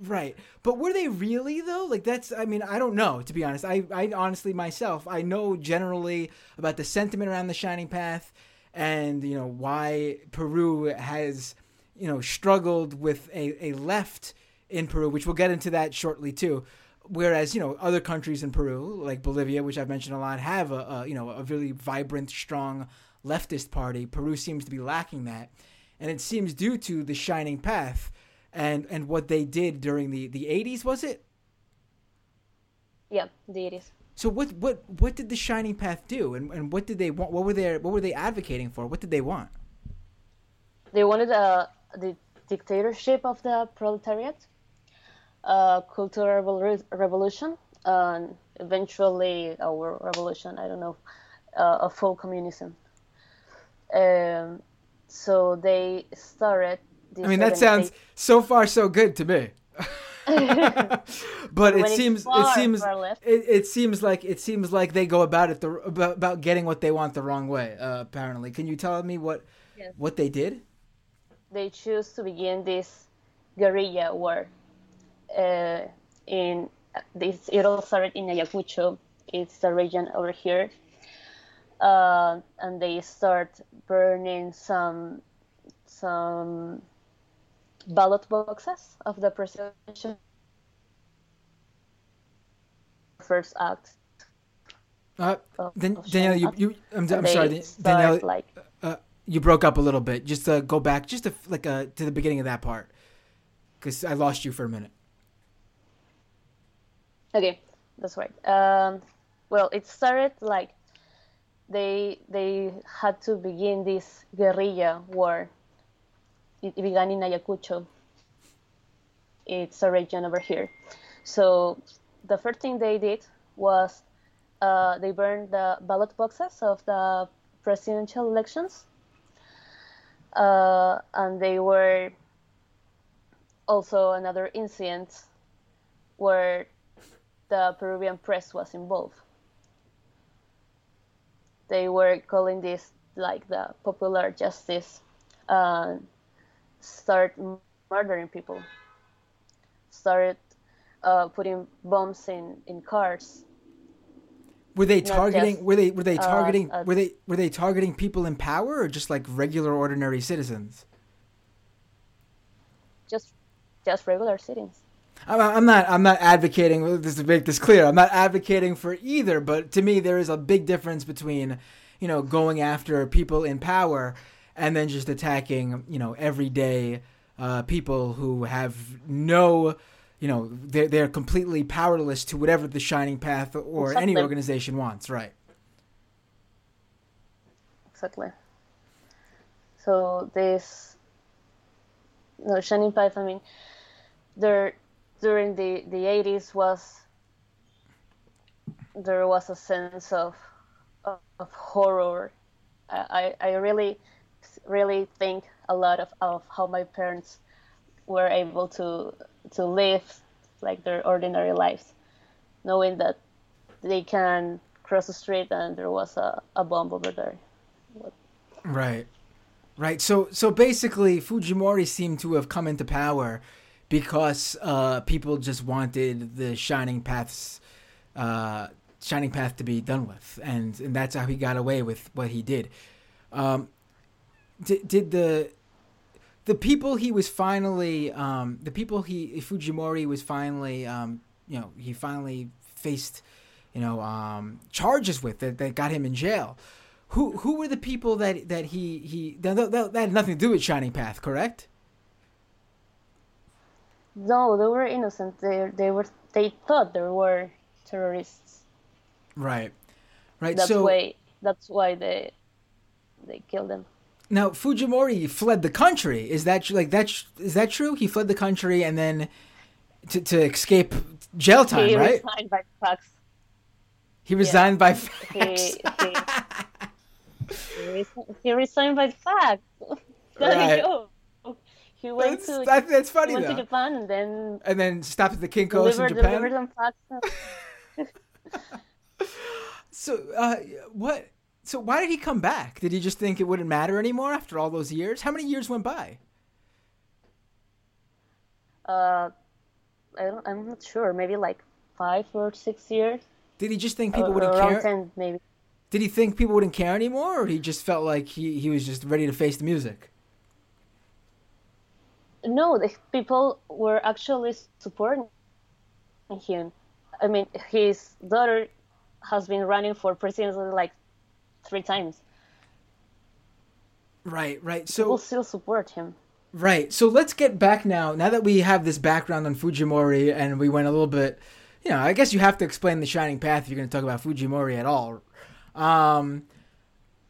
Right. But were they really though? Like that's I mean, I don't know, to be honest. I I honestly myself, I know generally about the sentiment around the Shining Path and, you know, why Peru has, you know, struggled with a, a left in Peru, which we'll get into that shortly too. Whereas, you know, other countries in Peru, like Bolivia, which I've mentioned a lot, have a, a you know, a really vibrant, strong leftist party. Peru seems to be lacking that. And it seems due to the Shining Path and and what they did during the the 80s was it yeah the 80s so what what what did the shining path do and, and what did they want what were they what were they advocating for what did they want they wanted uh, the dictatorship of the proletariat uh, cultural revolution and eventually our revolution i don't know uh, a full communism um, so they started I mean, that sounds so far so good to me. but it seems it seems it, it, seems like it seems like they go about it the about, about getting what they want the wrong way. Uh, apparently, can you tell me what yes. what they did? They choose to begin this guerrilla war. Uh, in this, it all started in Ayacucho. It's the region over here, uh, and they start burning some some ballot boxes of the presidential first act. Uh, then, of Danielle, you, you, I'm, I'm sorry, Danielle, like, uh, you broke up a little bit. Just to go back, just to, like uh, to the beginning of that part, because I lost you for a minute. Okay, that's right. Um, well, it started like they they had to begin this guerrilla war it began in Ayacucho. It's a region over here. So the first thing they did was uh, they burned the ballot boxes of the presidential elections. Uh, and they were also another incident where the Peruvian press was involved. They were calling this like the popular justice. Uh, start murdering people, started uh, putting bombs in, in cars. Were they targeting? Just, were they were they uh, targeting? Uh, were they were they targeting people in power or just like regular ordinary citizens? Just just regular citizens. I'm not. I'm not advocating. This to make this clear. I'm not advocating for either. But to me, there is a big difference between, you know, going after people in power and then just attacking you know everyday uh, people who have no you know they're, they're completely powerless to whatever the shining path or exactly. any organization wants right exactly so this no shining path i mean there during the the 80s was there was a sense of of, of horror I, I really really think a lot of, of how my parents were able to to live like their ordinary lives, knowing that they can cross the street and there was a, a bomb over there. Right. Right. So so basically Fujimori seemed to have come into power because uh, people just wanted the shining paths uh, shining path to be done with and, and that's how he got away with what he did. Um, did, did the the people he was finally um, the people he Fujimori was finally um, you know he finally faced you know um, charges with that, that got him in jail. Who who were the people that that he he that, that, that had nothing to do with Shining Path, correct? No, they were innocent. They they were they thought they were terrorists. Right, right. That's so, why that's why they they killed them. Now Fujimori fled the country. Is that like that? Is that true? He fled the country and then to to escape jail time, he right? Resigned by fax. He resigned yeah. by fax. He, he, he, resigned by fax. right. He went that's, to that, that's funny went though. to Japan and then and then stopped at the Kinko's in Japan. Delivered so uh, what? So why did he come back? Did he just think it wouldn't matter anymore after all those years? How many years went by? Uh, I don't, I'm not sure. Maybe like five or six years. Did he just think people or wouldn't around care? ten, maybe. Did he think people wouldn't care anymore, or he just felt like he, he was just ready to face the music? No, the people were actually supporting him. I mean, his daughter has been running for president like three times. Right, right. So people still support him. right. So let's get back now. Now that we have this background on Fujimori, and we went a little bit, you know, I guess you have to explain the shining path if you're going to talk about Fujimori at all. Um,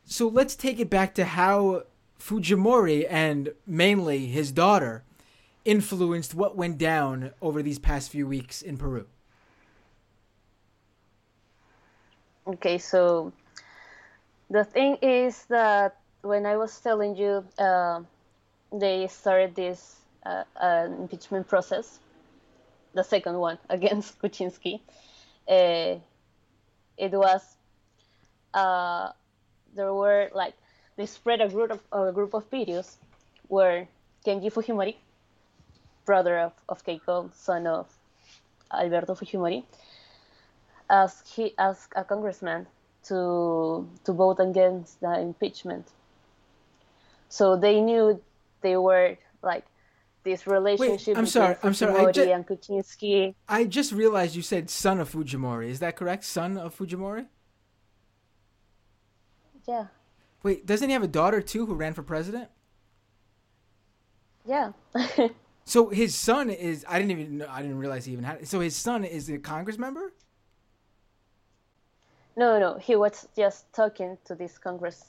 so let's take it back to how Fujimori and mainly his daughter influenced what went down over these past few weeks in Peru. Okay, so the thing is that when I was telling you, uh, they started this uh, uh, impeachment process, the second one against Kuczynski. Uh, it was uh, there were like they spread a group of a group of videos where Kenji Fujimori, brother of, of Keiko, son of Alberto Fujimori, asked he asked a congressman to to vote against the impeachment. So they knew they were like this relationship Wait, I'm sorry, I'm sorry, I Fujimori ju- and Kuczynski. I just realized you said son of Fujimori. Is that correct? Son of Fujimori? Yeah, Wait, doesn't he have a daughter too who ran for president? yeah. So his son is I didn't even know I didn't realize he even had so his son is a Congress member? no, no, he was just talking to this Congress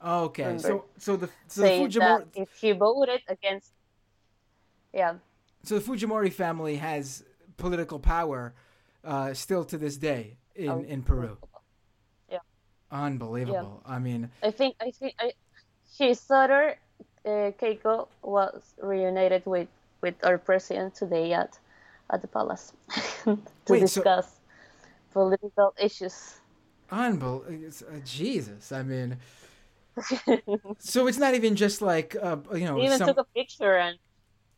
Oh, okay. Member. So so the so the Fujimori if he voted against, yeah, so the Fujimori family has political power uh, still to this day in, Oh, in Peru. Yeah. Unbelievable. I mean, I think I think I, his daughter uh, Keiko was reunited with with our president today at at the palace to Wait, so- discuss political issues. unbelievable. Uh, Jesus. I mean, so it's not even just like uh, you know He even some, took a picture and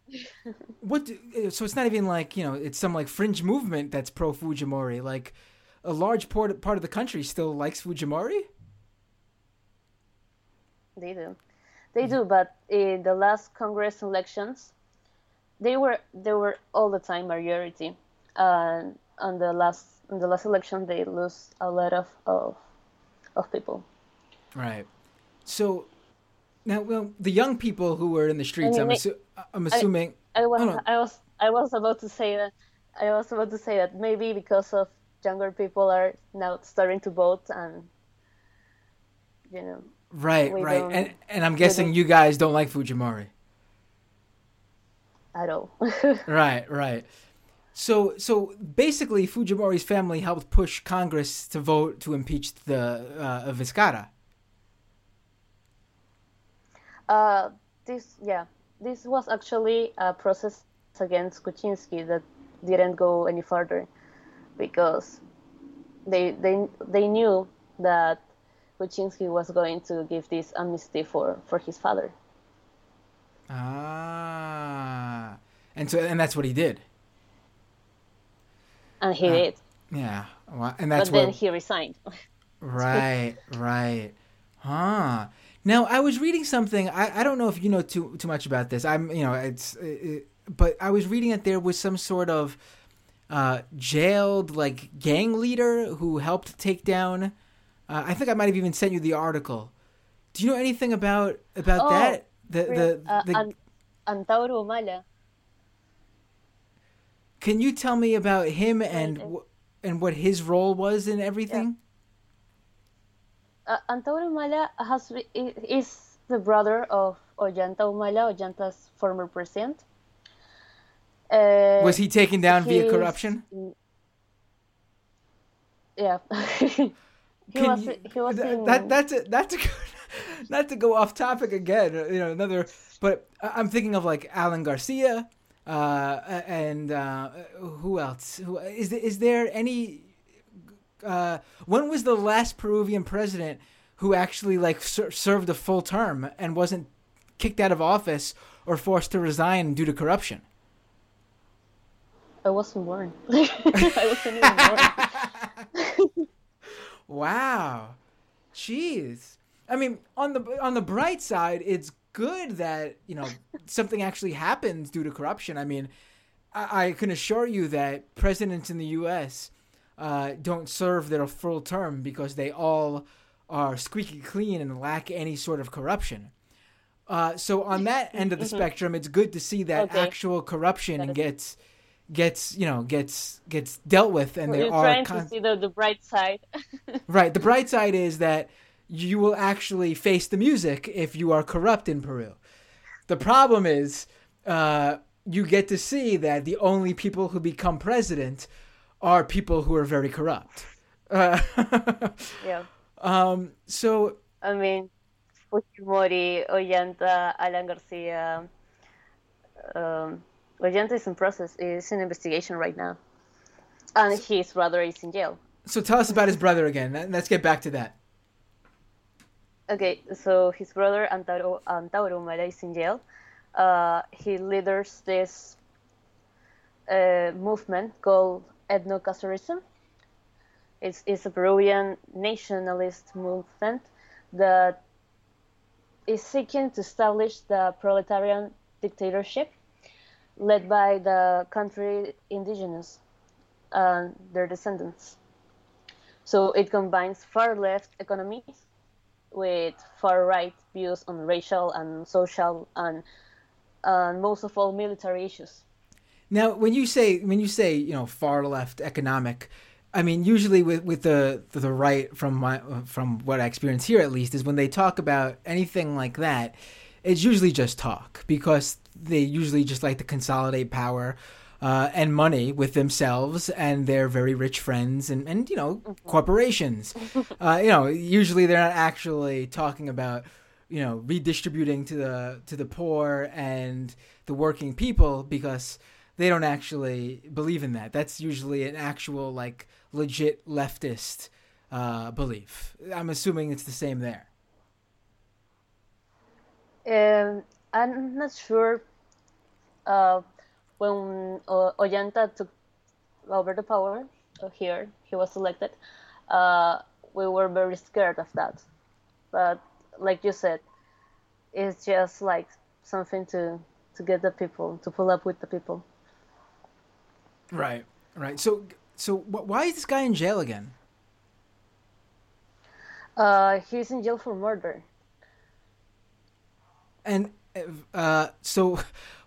What? Do, uh, so it's not even like you know, it's some like fringe movement that's pro Fujimori. Like a large part part of the country still likes Fujimori. they do, they do. But in the last Congress elections, they were they were all the time majority, and on the last in the last election they lose a lot of of, of people. Right. So now, well, the young people who were in the streets, I I'm, mean, assu- I'm assuming. I was Oh, no. I was I was about to say that I was about to say that maybe because of younger people are now starting to vote and you know right, right, and and I'm guessing you guys don't like Fujimori. At all. Right, right. So, so basically, Fujimori's family helped push Congress to vote to impeach the uh, Vizcarra. uh, this yeah this was actually a process against Kuczynski that didn't go any further because they they they knew that Kuczynski was going to give this amnesty for for his father. Ah, and so and that's what he did. And he Ah, did, Yeah, well, and that's but then what. he resigned. Right, right. Huh. Now I was reading something. I, I don't know if you know too too much about this. I'm you know it's it, but I was reading that there was some sort of uh, jailed like gang leader who helped take down. Uh, I think I might have even sent you the article. Do you know anything about about Oh, that? The the, uh, the An- Antauro Humala. can you tell me about him and Right, and what his role was in everything? Uh, Antauro has is the brother of Ollanta Humala, Ollanta's former president. Uh, Was he taken down via corruption? Yeah. he Can was. you- he was that, in. that that's a, that's a good, not to go off topic again. You know, another. But I'm thinking of like Alan Garcia, uh, and uh, who else? Who is there, is there any? Uh, when was the last Peruvian president who actually like ser- served a full term and wasn't kicked out of office or forced to resign due to corruption? I wasn't born. I wasn't even born. wow. Jeez. I mean, on the on the bright side, it's good that you know something actually happens due to corruption. I mean, I, I can assure you that presidents in the U.S. Uh, don't serve their full term because they all are squeaky clean and lack any sort of corruption. Uh, so on that end of the mm-hmm. spectrum, it's good to see that okay. actual corruption gets gets you know gets gets dealt with, and there are trying con- to see the, the bright side. right, the bright side is that you will actually face the music if you are corrupt in Peru. The problem is uh, you get to see that the only people who become president are people who are very corrupt. Uh, yeah. Um, so. I mean, Fujimori, Ollanta, Alan Garcia. Um, Ollanta is in process, is in investigation right now. And his brother is in jail. So tell us about his brother again. Let's get back to that. Okay, so his brother Antauro, Antauro is in jail. Uh, he leaders this uh, movement called Ethno-Cacerism. It's, it's a Peruvian nationalist movement that is seeking to establish the proletarian dictatorship led by the country indigenous and their descendants. So it combines far left economies with far right views on racial and social and and most of all military issues. Now, when you say when you say you know far left economic, I mean usually with with the the right from my from what I experience here at least is when they talk about anything like that, it's usually just talk because they usually just like to consolidate power uh, and money with themselves and their very rich friends and, and you know mm-hmm. corporations. Uh, you know, usually they're not actually talking about you know redistributing to the to the poor and the working people because they don't actually believe in that. That's usually an actual like legit leftist uh, belief. I'm assuming it's the same there. Um, I'm not sure. Uh, when uh, Ollanta took over the power here, he was elected. Uh, we were very scared of that, but like you said, it's just like something to to get the people to pull up with the people. Right, right. So, so why is this guy in jail again? Uh, he's in jail for murder. And uh, so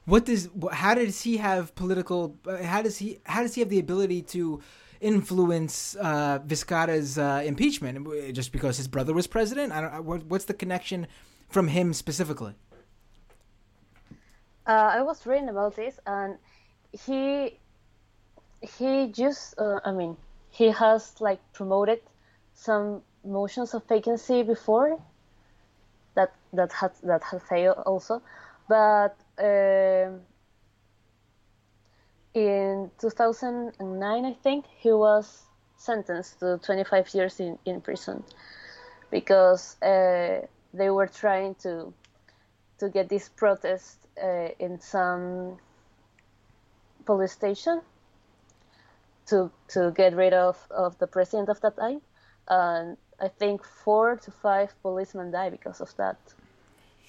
what does how does he have political how does he how does he have the ability to influence uh, Vizcarra's uh, impeachment just because his brother was president? I don't. What, what's the connection from him specifically? Uh, I was reading about this, and he he just uh, I mean he has like promoted some motions of vacancy before that that had that had failed also, but uh, in 2009, I think, he was sentenced to 25 years in, in prison because uh, they were trying to to get this protest uh, in some police station to to get rid of, of the president of that time and I think four to five policemen died because of that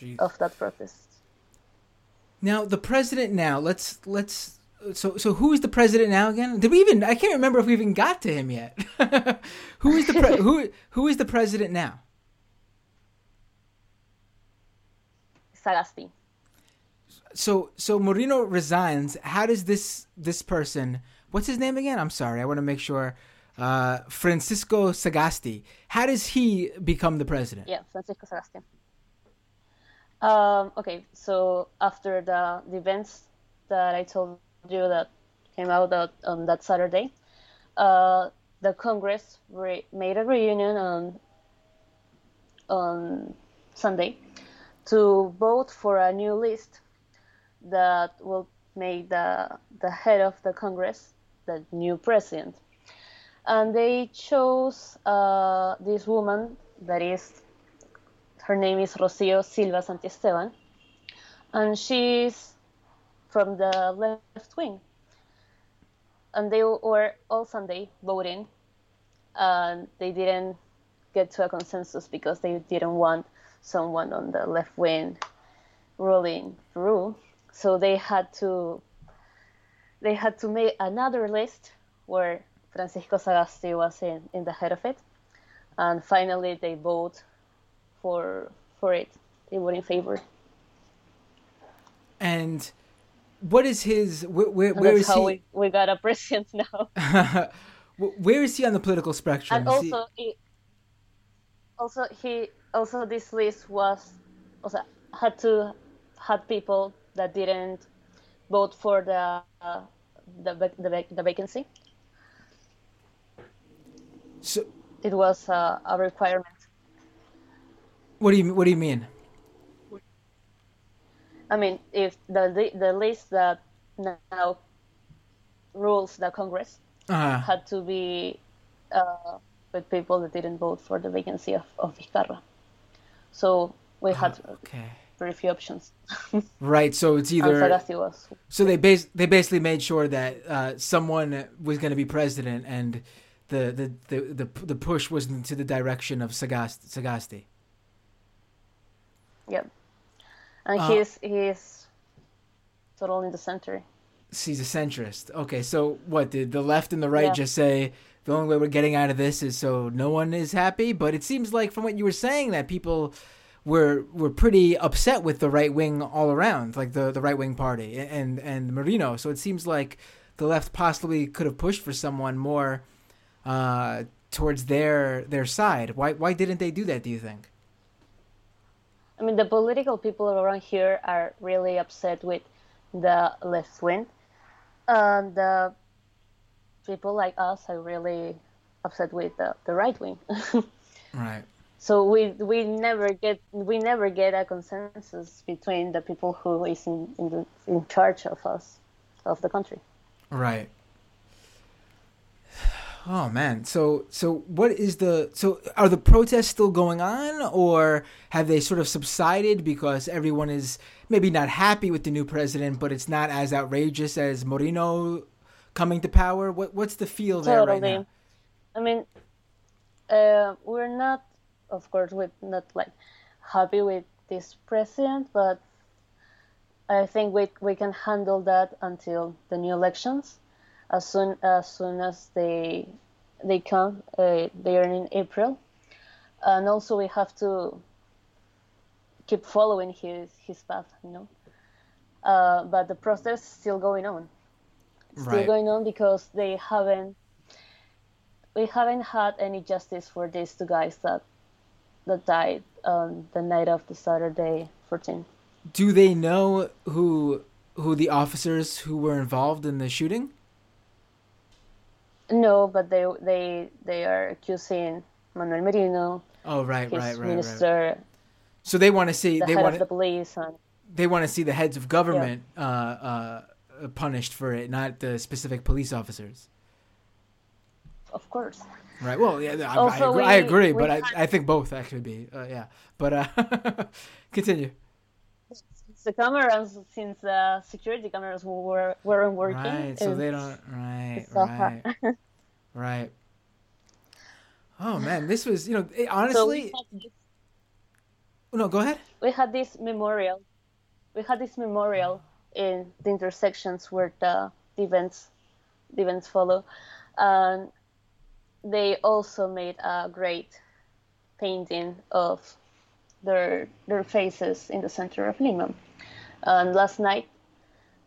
Jeez. of that protest. Now the president. Now let's let's. So so who is the president now again? Did we even? I can't remember if we even got to him yet. who is the pre- who who is the president now? Sagasti. So so Moreno resigns. How does this this person? What's his name again? I'm sorry. I want to make sure. Uh, Francisco Sagasti. How does he become the president? Yeah, Francisco Sagasti. Um, okay, so after the, the events that I told you that came out that, on that Saturday, uh, the Congress re- made a reunion on on Sunday to vote for a new list that will make the the head of the Congress the new president. And they chose uh, this woman that is her name is Rocio Silva Santisteban, and she's from the left wing. and they were all Sunday voting, and they didn't get to a consensus because they didn't want someone on the left wing ruling Peru. So they had to they had to make another list where Francisco Sagasti was in, in the head of it, and finally they vote for for it. They vote in favor. And what is his? Where, where, where that's is how he? we, we got a president now. Where is he on the political spectrum? and Is he- also he, also he also this list was also had to had people that didn't vote for the uh, the, the the vacancy. so, It was uh, a requirement. What do you what do you mean? I mean, if the the list that now rules the Congress Uh, had to be uh, with people that didn't vote for the vacancy of, of Vizcarra. So we had okay. very few options. Right. So it's either was so they base they basically made sure that uh, someone was going to be president, and the the, the the the push was into the direction of Sagasti. Sagasti. Yep. And Uh, he's he's totally in the center. He's a centrist. Okay, so what did the left and the right Yeah. just say? The only way we're getting out of this is so no one is happy. But it seems like from what you were saying that people were were pretty upset with the right wing all around, like the the right wing party and and Merino. So it seems like the left possibly could have pushed for someone more uh, towards their their side. Why why didn't they do that? Do you think? I mean, the political people around here are really upset with the left wing, and the people like us are really upset with the, the right wing. Right. so we we never get we never get a consensus between the people who is in in, the, in charge of us of the country. Right. Oh man. So so what is the so are the protests still going on or have they sort of subsided because everyone is maybe not happy with the new president but it's not as outrageous as Moreno coming to power? What what's the feel there right now? I mean, uh, we're not, of course, we're not like happy with this president, but I think we we can handle that until the new elections. As soon as soon as they they come, uh, they are in April, and also we have to keep following his his path, you know. Uh, but the process is still going on still Right. going on because they haven't we haven't had any justice for these two guys that that died on the night of the Saturday 14. Do they know who who the officers who were involved in the shooting? No, but they they they are accusing Manuel Merino, Oh right, right, right, right. minister, So they want to see the they head want of the police, and they want to see the heads of government uh, uh, punished for it, not the specific police officers. of course. Right. Well, yeah, I, I agree, I agree we but I, had- I think both actually be. Uh, yeah. But uh, continue. The cameras, since the security cameras were weren't working, Right. So they don't. Right. so. Right. right. Oh man, this was you know it- so honestly. this no, go ahead. we had this memorial we had this memorial in the intersections where the, the events the events follow and they also made a great painting of their their faces in the center of Lima and last night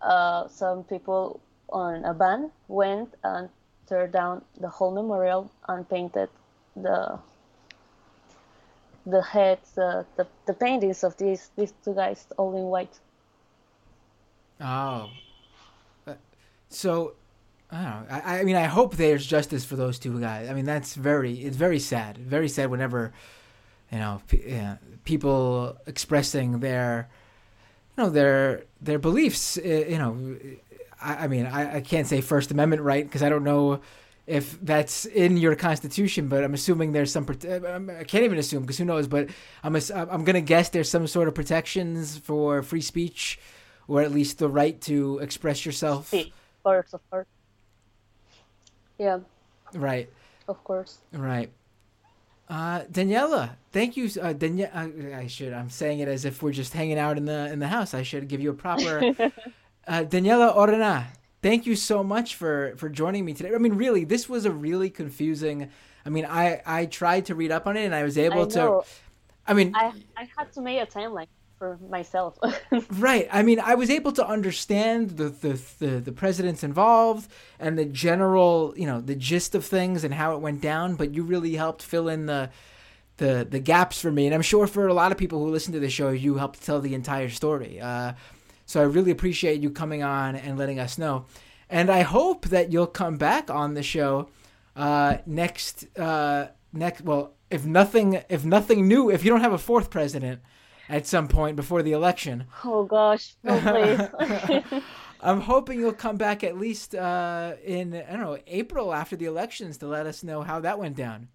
uh, some people on a van went and tore down the whole memorial and painted the the heads, the, the, the paintings of these these two guys all in white. Oh. Uh, So, I don't know. I, I mean, I hope there's justice for those two guys. I mean, that's very, it's very sad. Very sad whenever, you know, pe- yeah, people expressing their, you know, their their beliefs. uh, You know, I, I mean, I, I can't say First Amendment right because I don't know if that's in your constitution, but I'm assuming there's some. um, I can't even assume because who knows. But I'm ass- I'm gonna guess there's some sort of protections for free speech, or at least the right to express yourself. Of course, of course. Yeah. Right. Of course. Right. Uh, Daniela, thank you. Uh, Daniela, uh, I should. I'm saying it as if we're just hanging out in the in the house. I should give you a proper. uh, Daniela Orena, thank you so much for for joining me today. I mean, really, this was a really confusing. I mean, I I tried to read up on it and I was able I to. I mean, I I had to make a timeline for myself. Right. I mean, I was able to understand the, the the the presidents involved and the general, you know, the gist of things and how it went down. But you really helped fill in the the the gaps for me, and I'm sure for a lot of people who listen to the show, you helped tell the entire story. Uh, so I really appreciate you coming on and letting us know. And I hope that you'll come back on the show uh, next uh, next. Well, if nothing if nothing new, if you don't have a fourth president at some point before the election. oh gosh, no please. I'm hoping you'll come back at least uh, in I don't know April after the elections to let us know how that went down.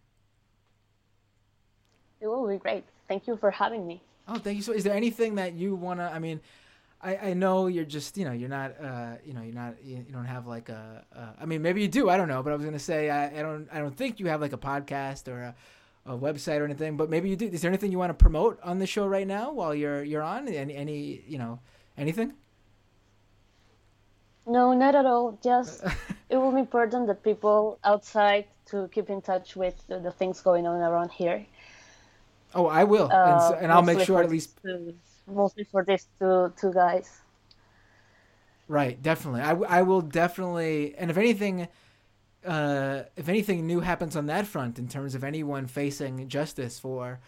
it will be great. Thank you for having me. Oh, thank you. So, is there anything that you wanna? I mean, I, I know you're just you know you're not uh, you know you're not you, you don't have like a, a I mean maybe you do I don't know but I was gonna say I, I don't I don't think you have like a podcast or a, a website or anything but maybe you do. Is there anything you want to promote on the show right now while you're you're on any any you know anything? No, not at all. Just it will be important that people outside to keep in touch with the, the things going on around here. Oh, I will, and, Uh, so, and I'll make sure at least two- mostly for these two two guys. Right, definitely. I, I will definitely, and if anything, uh, if anything new happens on that front in terms of anyone facing justice for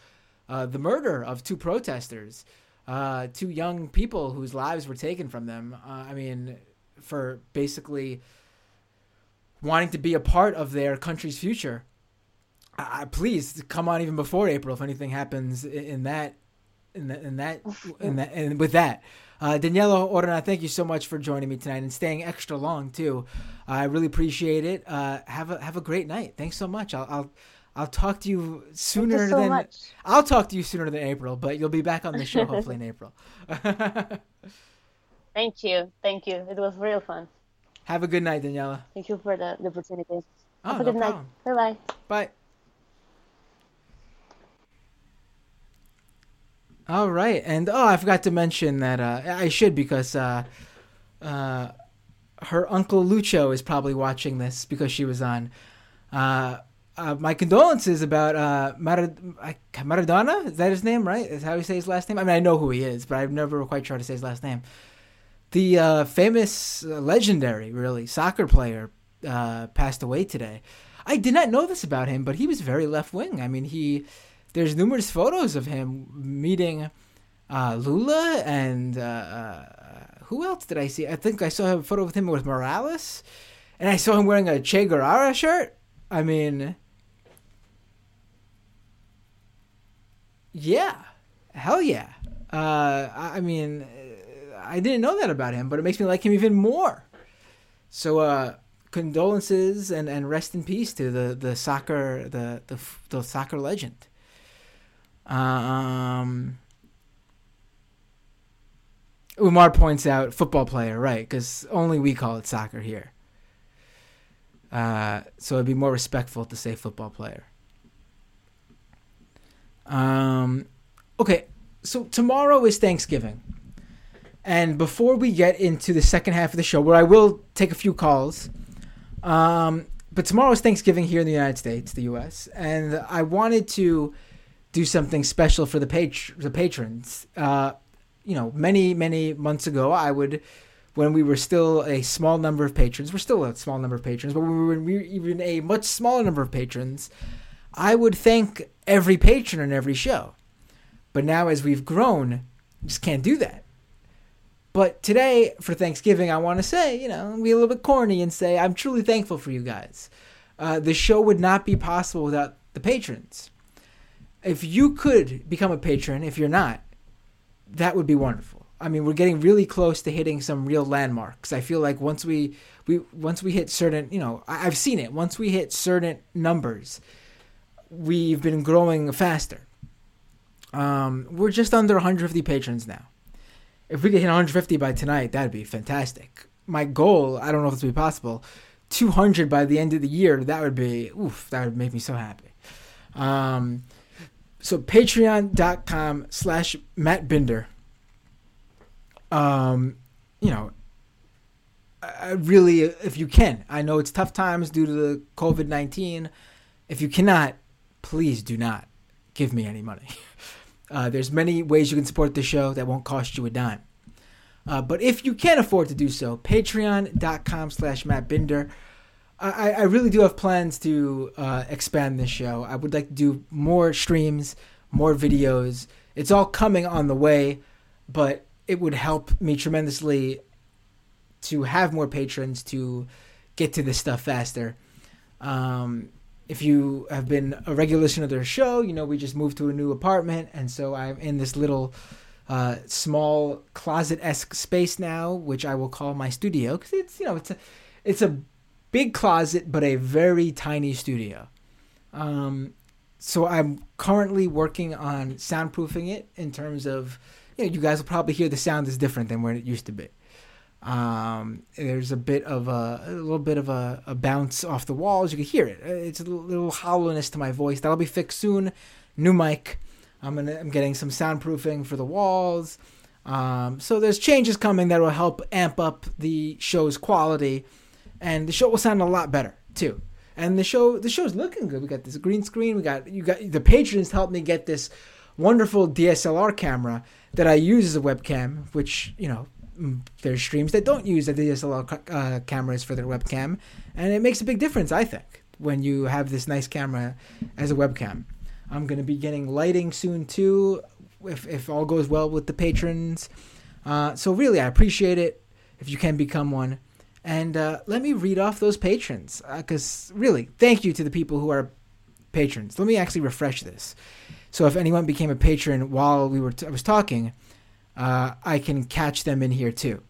uh, the murder of two protesters, uh, two young people whose lives were taken from them. Uh, I mean, for basically wanting to be a part of their country's future. Please come on even before April if anything happens in, in that, in, the, in that, in that, and with that. Uh, Daniela Orena, thank you so much for joining me tonight and staying extra long too. I really appreciate it. Uh, have a have a great night. Thanks so much. I'll I'll, I'll talk to you sooner you so than much. I'll talk to you sooner than April, but you'll be back on the show hopefully in April. Thank you, thank you. It was real fun. have a good night, Daniela. Thank you for the, the opportunity. Oh, Have a no good night. problem. Bye bye. Bye. All right, and oh, I forgot to mention that uh, I should because uh, uh, her uncle Lucho is probably watching this because she was on. Uh, uh, my condolences about uh, Mar- Maradona. Is that his name? Right? Is how you say his last name? I mean, I know who he is, but I've never quite tried to say his last name. The uh, famous, legendary, really soccer player passed away today. I did not know this about him, but he was very left wing. I mean, he there's numerous photos of him meeting uh, Lula and uh, uh, who else did I see? I think I saw a photo of him with Morales, and I saw him wearing a Che Guevara shirt. I mean, yeah, hell yeah. Uh, I I mean, uh, I didn't know that about him, but it makes me like him even more. So, uh, condolences and, and rest in peace to the, the soccer the, the the soccer legend. Um, Umar points out football player, right? Because only we call it soccer here. Uh, so it'd be more respectful to say football player. Um, okay, so tomorrow is Thanksgiving. And before we get into the second half of the show, where I will take a few calls, um, but tomorrow is Thanksgiving here in the United States, the U.S., and I wanted to do something special for the patr- the patrons. Uh, you know, many many months ago, I would, when we were still a small number of patrons, we're still a small number of patrons, but when we were, we even a much smaller number of patrons, I would thank every patron on every show. But now, as we've grown, just can't do that. But today, for Thanksgiving, I want to say, you know, be a little bit corny and say I'm truly thankful for you guys. Uh, the show would not be possible without the patrons. If you could become a patron, if you're not, that would be wonderful. I mean, we're getting really close to hitting some real landmarks. I feel like once we we once we hit certain, you know, I, I've seen it. Once we hit certain numbers, we've been growing faster. Um, we're just under 150 patrons now. If we could hit 150 by tonight, that'd be fantastic. My goal, I don't know if it's be possible, 200 by the end of the year, that would be oof. That would make me so happy. Um, so patreon.com slash Matt Binder. Um, you know, I really, if you can, I know it's tough times due to the COVID 19. If you cannot, please do not give me any money. Uh, there's many ways you can support the show that won't cost you a dime. Uh, but if you can afford to do so, patreon.com slash Matt Binder. I, I really do have plans to uh, expand this show. I would like to do more streams, more videos. It's all coming on the way, but it would help me tremendously to have more patrons to get to this stuff faster. Um, if you have been a regular listener to the show, you know we just moved to a new apartment, and so I'm in this little uh, small closet esque space now, which I will call my studio because it's you know it's a it's a big closet but a very tiny studio. Um, so I'm currently working on soundproofing it in terms of you know you guys will probably hear the sound is different than where it used to be. Um, there's a bit of a, a little bit of a, a, bounce off the walls. You can hear it. It's a little, little hollowness to my voice. That'll be fixed soon. New mic. I'm gonna. I'm getting some soundproofing for the walls. Um, so there's changes coming that will help amp up the show's quality, and the show will sound a lot better too. And the show, the show's looking good. We got this green screen. We got you got the patrons helped me get this wonderful DSLR camera that I use as a webcam, which you know there's streams that don't use the DSLR uh, cameras for their webcam, and it makes a big difference, I think, when you have this nice camera as a webcam. I'm going to be getting lighting soon too, if, if all goes well with the patrons. Uh, so, really, I appreciate it if you can become one. And uh, let me read off those patrons, because uh, really, thank you to the people who are patrons. Let me actually refresh this. So, if anyone became a patron while we were t- I was talking, uh, I can catch them in here too.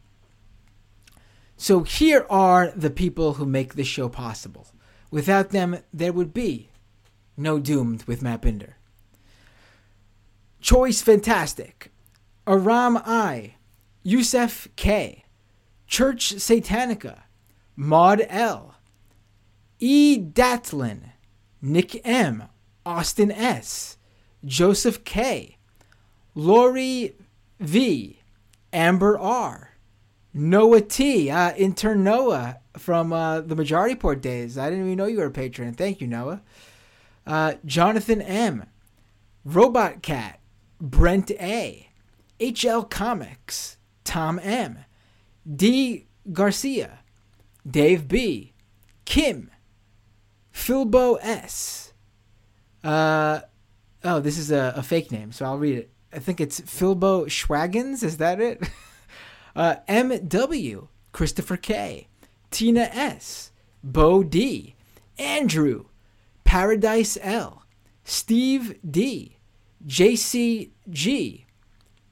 So here are the people who make this show possible. Without them, there would be no Doomed with Matt Binder. Choice Fantastic, Aram I, Yusef K, Church Satanica, Maud L, E. Datlin, Nick M, Austin S, Joseph K, Lori V, Amber R, Noah T, uh, intern Noah from uh, the Majority Report days. I didn't even know you were a patron. Thank you, Noah. Uh, Jonathan M, Robot Cat, Brent A, HL Comics, Tom M, D Garcia, Dave B, Kim, Philbo S. Uh, oh, this is a, a fake name, so I'll read it. I think it's Philbo Schwagens. Is that it? uh, M.W. Christopher K. Tina S. Bo D. Andrew. Paradise L. Steve D. JC G.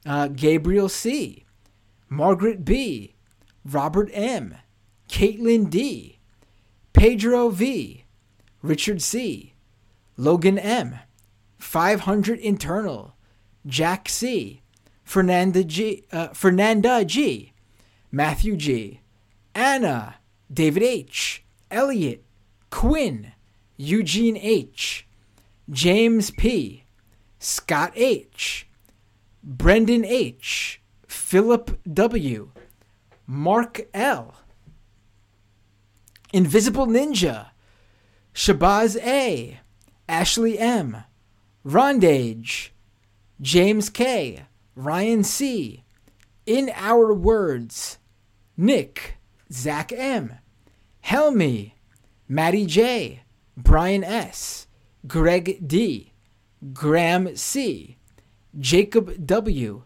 Uh, Gabriel C. Margaret B. Robert M. Caitlin D. Pedro V. Richard C. Logan M. 500 internal. Jack C., Fernanda G., uh, Fernanda G., Matthew G., Anna, David H., Elliot, Quinn, Eugene H., James P., Scott H., Brendan H., Philip W., Mark L., Invisible Ninja, Shabazz A., Ashley M., Rondage, James K., Ryan C., In Our Words, Nick, Zach M., Helmy, Maddie J., Brian S., Greg D., Graham C., Jacob W.,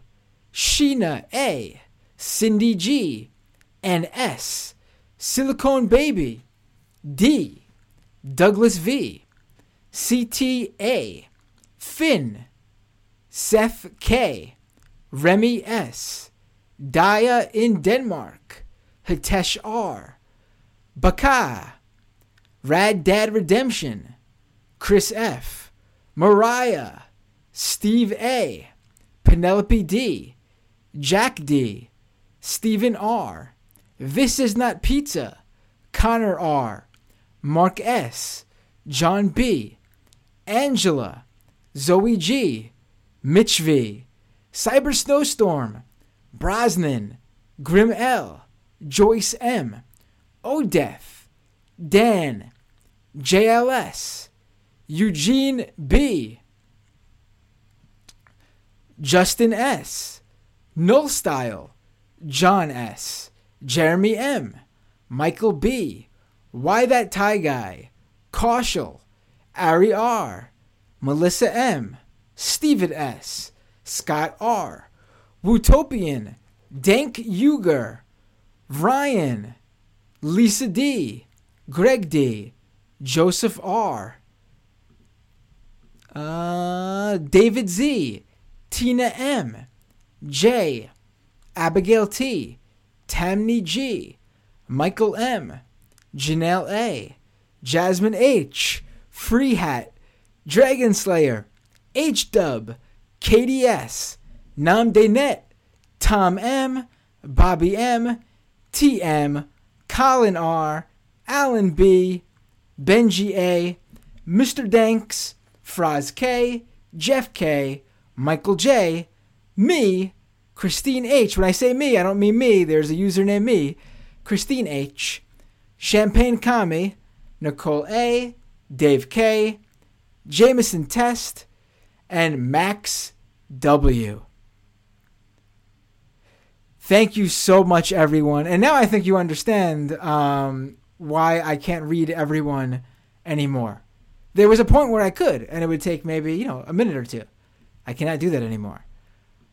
Sheena A., Cindy G., and S., Silicone Baby, D., Douglas V., CTA, Finn, Seth K, Remy S, Daya in Denmark, Hitesh R, Baka, Rad Dad Redemption, Chris F, Mariah, Steve A, Penelope D, Jack D, Stephen R, This Is Not Pizza, Connor R., Mark S., John B., Angela, Zoe G., Mitch V., Cyber Snowstorm, Brosnan, Grim L., Joyce M., Odeth, Dan, JLS, Eugene B., Justin S., Null Style, John S., Jeremy M., Michael B., Why That Tie Guy, Kaushal, Ari R., Melissa M., Steven S., Scott R., Wutopian, Dank Uger, Ryan, Lisa D., Greg D., Joseph R., uh, David Z., Tina M., J., Abigail T., Tammy G., Michael M., Janelle A., Jasmine H., Free Hat, Dragon Slayer, H Dub, KDS, Nam De Net, Tom M., Bobby M., TM, Colin R., Alan B., Benji A., Mr. Danks, Fraz K., Jeff K., Michael J., me, Christine H. When I say me, I don't mean me. There's a username me. Christine H. Champagne Kami, Nicole A., Dave K., Jameson Test, and Max W. Thank you so much, everyone. And now I think you understand um, why I can't read everyone anymore. There was a point where I could, and it would take maybe, you know, a minute or two. I cannot do that anymore.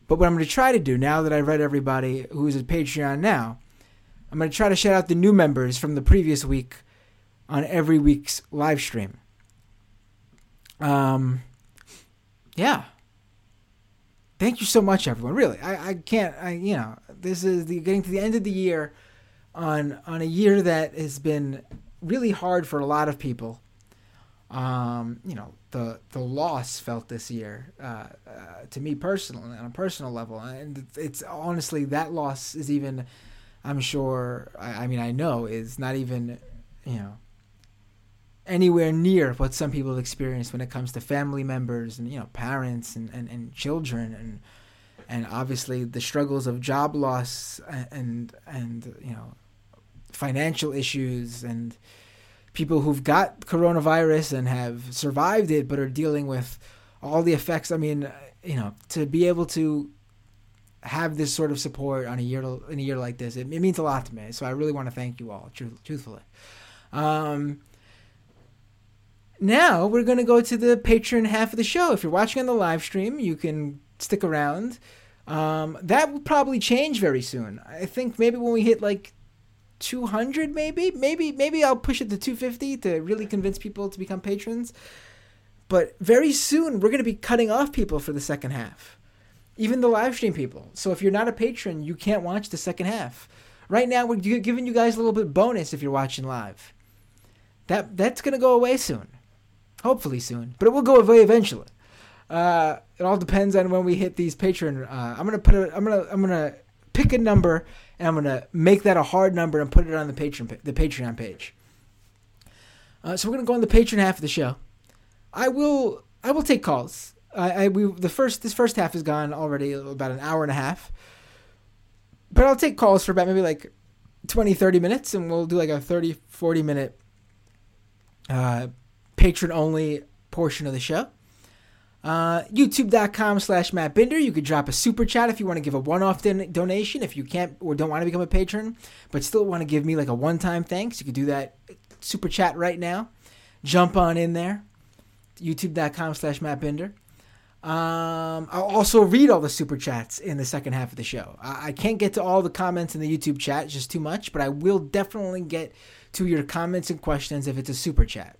But what I'm going to try to do now that I've read everybody who's at Patreon now, I'm going to try to shout out the new members from the previous week on every week's live stream. Um, yeah. Thank you so much, everyone. Really, I, I can't. I you know this is the getting to the end of the year, on on a year that has been really hard for a lot of people. Um, you know the the loss felt this year uh, uh, to me personally on a personal level, and it's honestly that loss is even. I'm sure. I, I mean, I know is not even you know anywhere near what some people have experienced when it comes to family members and you know parents and, and, and children and and obviously the struggles of job loss and and you know financial issues and people who've got coronavirus and have survived it but are dealing with all the effects i mean you know to be able to have this sort of support on a year in a year like this it, it means a lot to me so i really want to thank you all truth, truthfully um, now we're going to go to the Patreon half of the show. If you're watching on the live stream, you can stick around. Um, that will probably change very soon. I think maybe when we hit like 200, maybe, maybe, maybe I'll push it to 250 to really convince people to become patrons. But very soon, we're going to be cutting off people for the second half, even the live stream people. So if you're not a patron, you can't watch the second half. Right now, we're giving you guys a little bit bonus if you're watching live. That that's going to go away soon hopefully soon, but it will go away eventually. Uh, it all depends on when we hit these patron Uh, I'm gonna put it. I'm gonna. I'm gonna pick a number and I'm gonna make that a hard number and put it on the Patreon the Patreon page. Uh, so we're gonna go on the Patreon half of the show. I will. I will take calls. I, I we the first this first half is gone already about an hour and a half. But I'll take calls for about maybe like 20, 30 minutes, and we'll do like a 30, 40 minute uh, patron only portion of the show. Uh, YouTube.com slash Matt Binder. You could drop a super chat if you want to give a one off don- donation. If you can't or don't want to become a patron, but still want to give me like a one time thanks, you could do that super chat right now. Jump on in there. YouTube.com slash Matt Binder. Um, I'll also read all the super chats in the second half of the show. I-, I can't get to all the comments in the YouTube chat, it's just too much, but I will definitely get to your comments and questions if it's a super chat.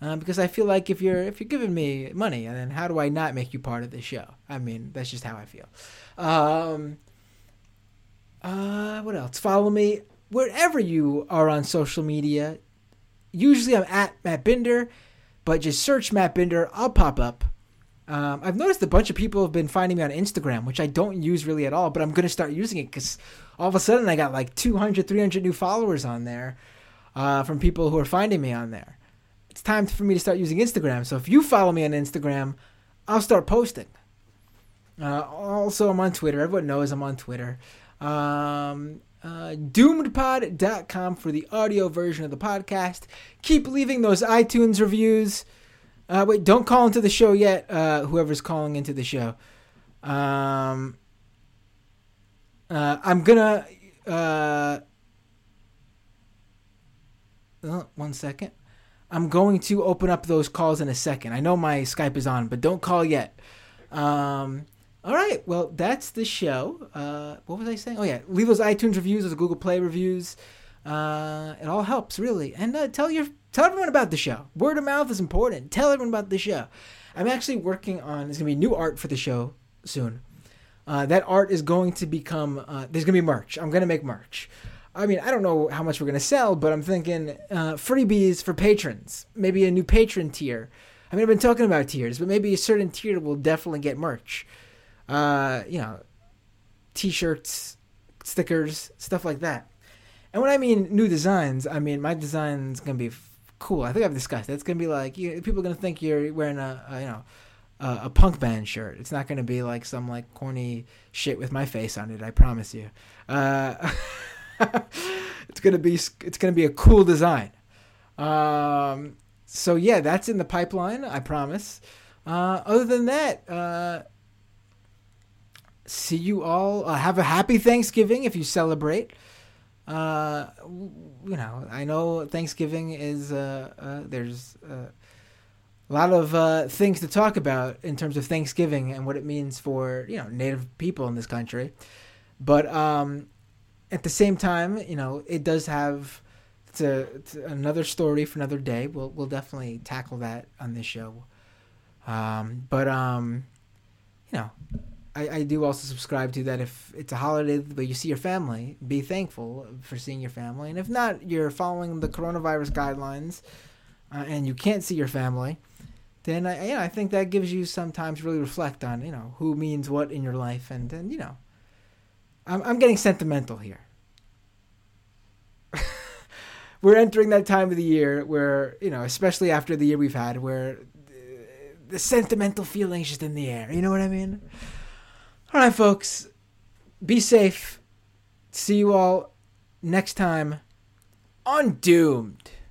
Um, because I feel like if you're if you're giving me money, then how do I not make you part of the show? I mean, that's just how I feel. Um, uh, what else? Follow me wherever you are on social media. Usually I'm at Matt Binder, but just search Matt Binder. I'll pop up. Um, I've noticed a bunch of people have been finding me on Instagram, which I don't use really at all, but I'm going to start using it because all of a sudden I got like 200, 300 new followers on there. uh, from people who are finding me on there. It's time for me to start using Instagram. So if you follow me on Instagram, I'll start posting. Uh, also, I'm on Twitter. Everyone knows I'm on Twitter. Um, uh, doomedpod.com for the audio version of the podcast. Keep leaving those iTunes reviews. Uh, wait, don't call into the show yet. Uh, whoever's calling into the show. Um, uh, I'm gonna. Uh, oh, one second. I'm going to open up those calls in a second. I know my Skype is on, but don't call yet. Um, all right. Well, that's the show. Uh, what was I saying? Oh yeah, leave those iTunes reviews, those Google Play reviews. Uh, it all helps really, and uh, tell your tell everyone about the show. Word of mouth is important. Tell everyone about the show. I'm actually working on. There's gonna be new art for the show soon. Uh, that art is going to become. Uh, there's gonna be merch. I'm gonna make merch. I mean, I don't know how much we're gonna sell, but I'm thinking uh, freebies for patrons. Maybe a new patron tier. I mean, I've been talking about tiers, but maybe a certain tier will definitely get merch uh, you know, t-shirts, stickers, stuff like that. And when I mean new designs, I mean my design's gonna be f- cool. I think I've discussed it. It's gonna be like you, people are gonna think you're wearing a, a you know a, a, punk band shirt. It's not gonna be like some like corny shit with my face on it. I promise you. Uh, it's gonna be it's gonna be a cool design. Um, so yeah, that's in the pipeline. I promise. Uh, other than that, uh, see you all. Uh, have a happy Thanksgiving if you celebrate. Uh, you know, I know Thanksgiving is uh, uh there's a lot of things to talk about in terms of Thanksgiving and what it means for you know Native people in this country, but um, at the same time, you know, it does have. To another story for another day. We'll we'll definitely tackle that on this show. Um, but um, you know, I, I do also subscribe to that if it's a holiday but you see your family, be thankful for seeing your family. And if not, you're following the coronavirus guidelines uh, and you can't see your family, then I, yeah, I think that gives you some time to really reflect on, you know, who means what in your life. And, and you know, I'm, I'm getting sentimental here. We're entering that time of the year where, you know, especially after the year we've had, where the sentimental feeling is just in the air. You know what I mean? All right, folks. Be safe. See you all next time on Doomed.